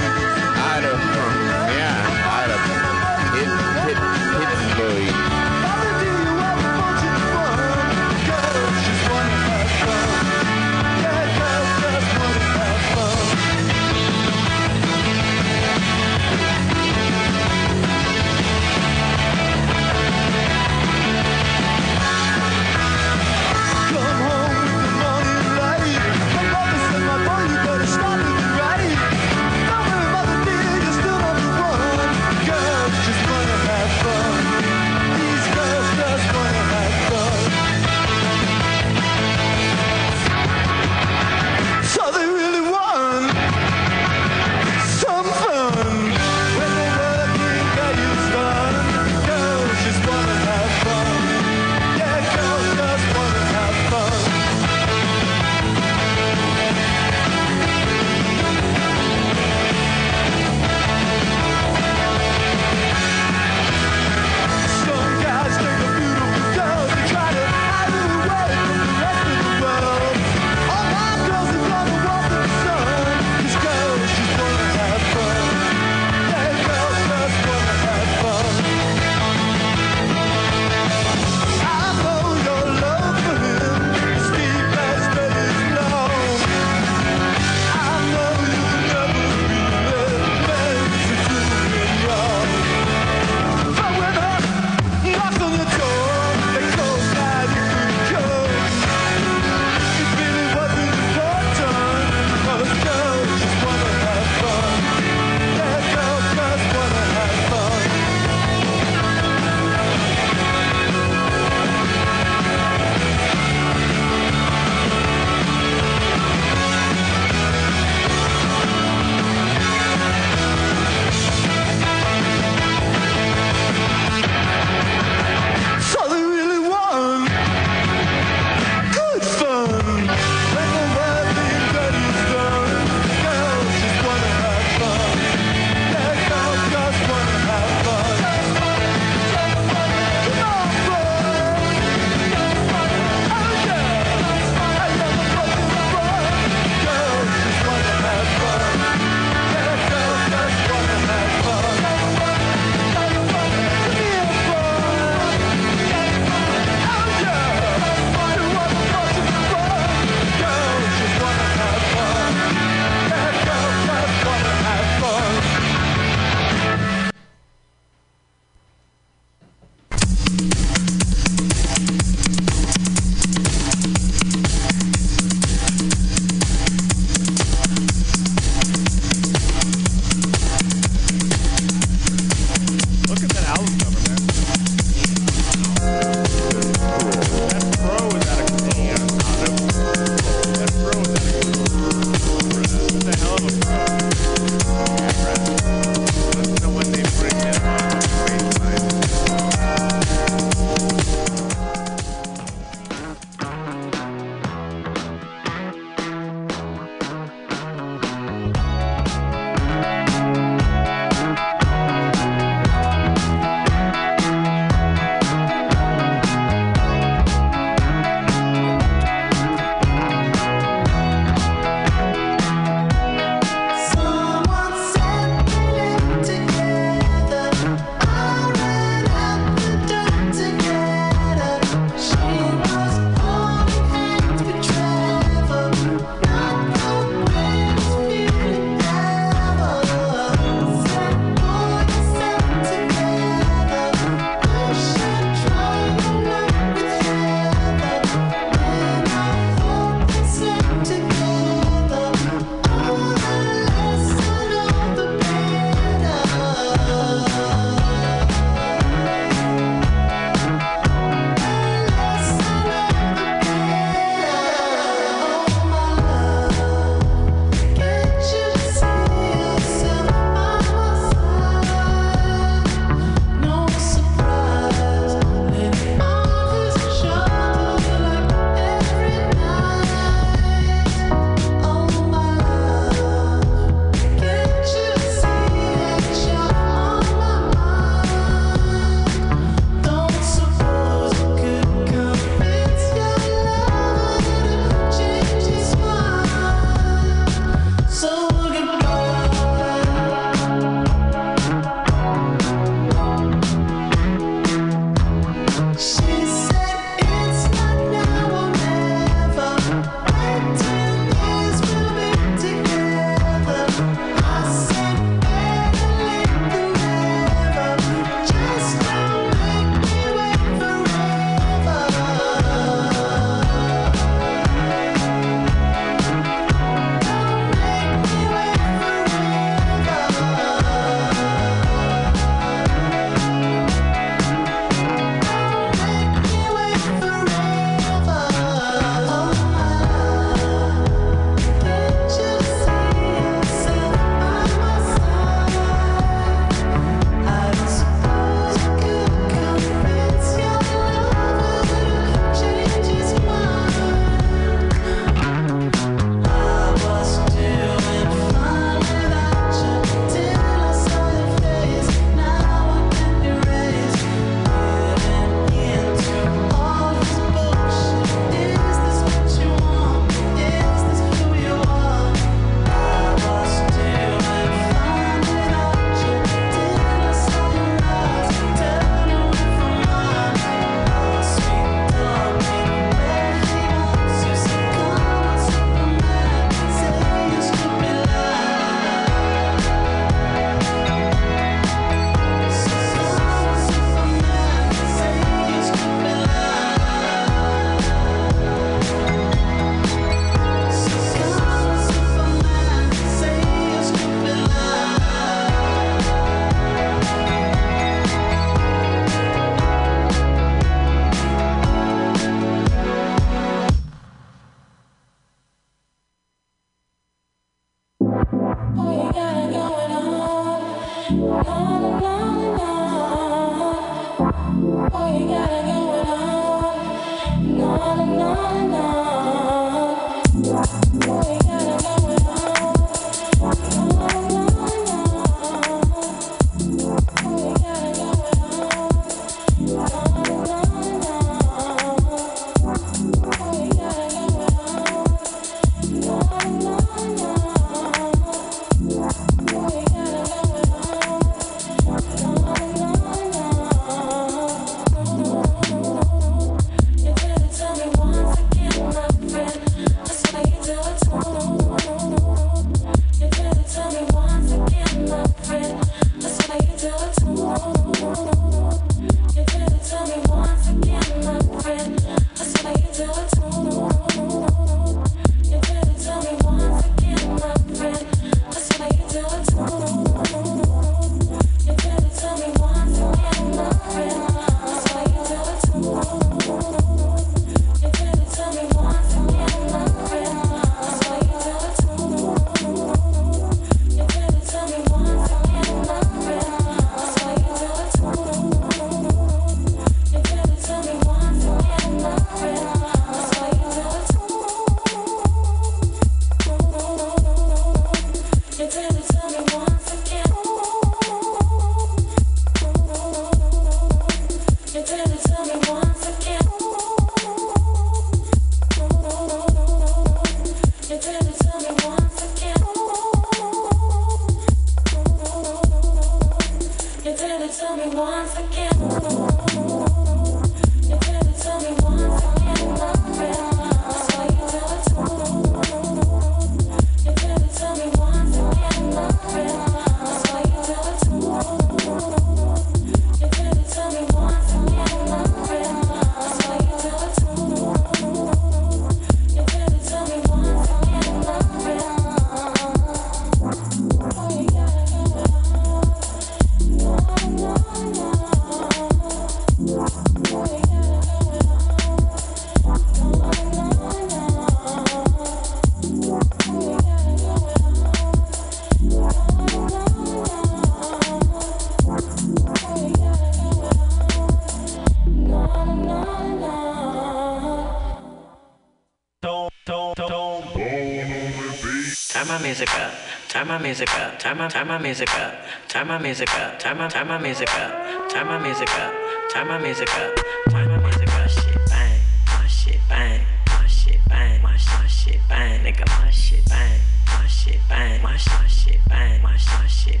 My music up. Turn my turn my music up. Turn my music up. Turn my turn my music up. Turn my music up. Turn my music up. Turn my music up. Shit bang. My shit bang. My shit bang. My sh- my shit bang. Nigga, my shit bang. My shit bang. My sh- my shit bang. My my shit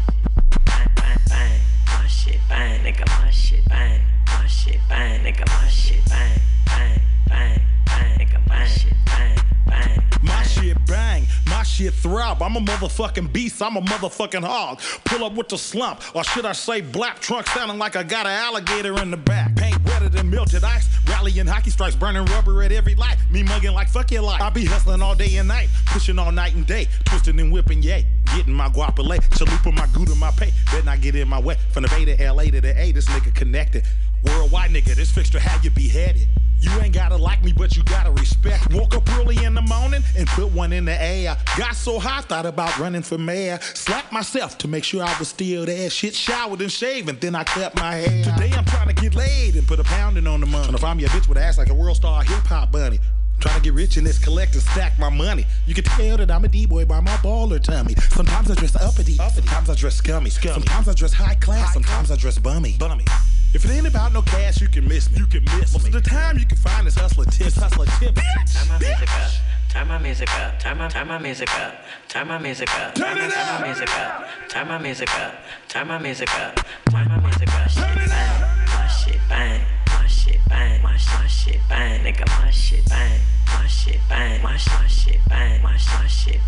bang bang bang. My shit bang. Nigga, my shit bang. My shit bang. Nigga, my shit bang. Bang bang bang. Nigga, my shit bang bang. My shit bang, my shit throb. I'm a motherfucking beast, I'm a motherfucking hog. Pull up with the slump, or should I say black trunk sounding like I got an alligator in the back. Paint wetter than melted ice, rallying hockey strikes, burning rubber at every light. Me mugging like fuck your life. I be hustling all day and night, pushing all night and day, twisting and whipping, yay. Getting my guapole, chalupa my gouda, my pay. Better not get in my way. From the Bay to LA to the A, this nigga connected. Worldwide nigga, this fixture how you beheaded. You ain't gotta like me, but you gotta respect. Woke up early in the morning and put one in the air. Got so high, thought about running for mayor. Slapped myself to make sure I was still there. Shit showered and shaved, and then I cut my hair. Today I'm trying to get laid and put a pounding on the money. Trying to find me a bitch with ass like a world star hip hop bunny. Trying to get rich in this collect and stack my money. You can tell that I'm a D-boy by my baller tummy. Sometimes I dress uppity, uppity. sometimes I dress scummy. Sometimes I dress high class, sometimes I dress bummy. Bummy. If it ain't about no cash, you can miss me. You can miss Most of the time, you can find this hustler tips. Hustler tips. Turn my music up. Turn my music up. Turn my turn my music up. Turn my music up. Turn it up. Turn my music up. Turn my music up. Turn my music up. Turn my music up. Shit bang. My shit bang. My shit bang. My sh- my shit bang. Nigga, my shit bang. My shit bang. My sh- my shit bang. My shit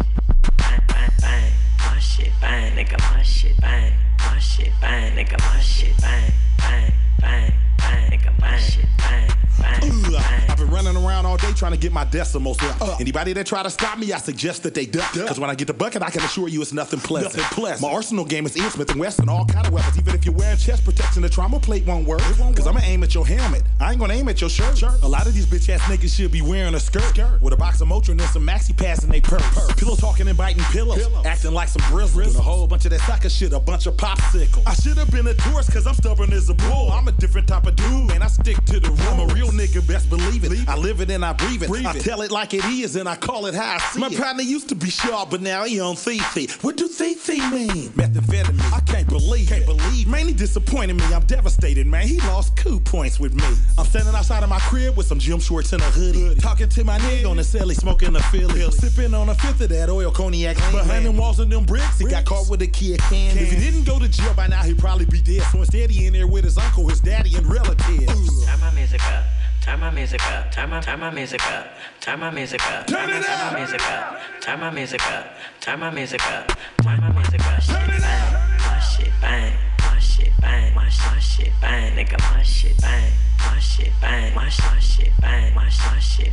bang bang bang. My shit bang. Nigga, my shit bang. My shit bang. Nigga, my shit bang. Bang bang bang. Nigga, shit bang. Bang bang. I've been running around all day trying to get my decimals up. Uh. Anybody that try to stop me, I suggest that they duck. Cause when I get the bucket, I can assure you it's nothing pleasant. Nothing pleasant. My arsenal game is Ian Smith and Wesson, all kind of weapons. Even if you're wearing chest protection, the trauma plate won't work. It won't Cause I'ma aim at your helmet. I ain't gonna aim at your shirt. A lot of these bitch ass niggas should be wearing a skirt. With a box of Motrin and some maxi pads in they purse. Pillow talking and biting pillows. Acting like some grizzlies. Doing a whole bunch of that sucker shit, a bunch of popsicles. I should have been a Taurus cause I'm stubborn as a bull. I'm a different type of dude, man. I stick to the rule. I'm a real nigga, best believe it. I live it and I breathe it. I tell it like it is and I call it how I see My it. Partner used to be sharp, but now he on Fifi. What do Fifi mean? Methamphetamine. I can't believe Can't believe Man, he disappointed me. I'm devastated, man. He lost coup points with me. I'm standing outside of my crib with some gym shorts and a hoodie. Talking to my nigga on the celly, smoking a Philly. Sipping on a fifth of that oil cognac. Behind them walls and them bricks, he got caught with a key of candy. If he didn't go to jail by now, he'd probably be dead. So instead, he in there with his uncle, his daddy, and relatives. Turn my music up. Turn my music up. Turn my turn my music up. Turn my music up. Turn it up. Turn my music up. Turn my music up. Turn my music up. Turn my music up. Shit bang. My shit bang. My shit bang. My sh- my shit bang. Nigga, my shit bang. My shit bang. My sh- my shit bang. My sh- my shit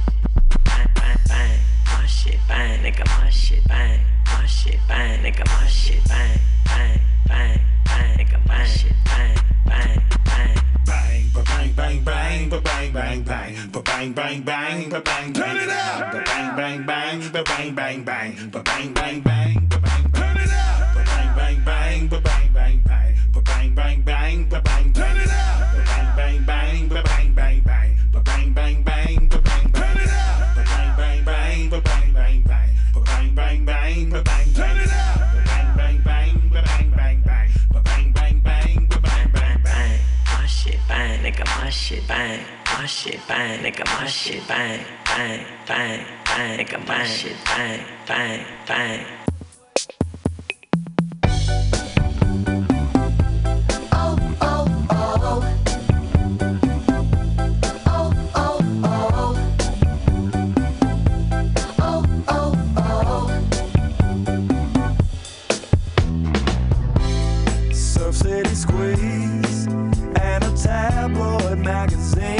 bang bang bang. My shit bang. Nigga, my shit bang. My shit bang. Nigga, my shit bang. Bang bang bang. Nigga, my shit bang. Bang bang. Bang, ba bang, bang, bang, ba bang, bang, bang, ba bang, bang, bang, ba bang, Turn it up. Ba bang, bang, bang, ba bang, bang, bang, ba bang, bang, bang, ba bang, bang, bang, ba bang, bang, bang, ba bang, bang, bang, ba bang, Turn it up. Ba bang, bang, bang, ba bang, bang, bang, ba bang, bang, bang, ba bang, Turn it up. Ba bang, bang, bang, ba bang, bang, bang, ba bang, bang, bang, ba bang, Turn it up. Ba bang, bang, bang, ba bang, bang, bang, ba bang, bang, bang, ba bang, bang, bang. My shit bang, nigga, my shit bang. My shit bang, nigga, my shit bang. Bang, bang, bang, nigga, my shit bang, bang, bang. Surf City Squeeze and a tabloid magazine.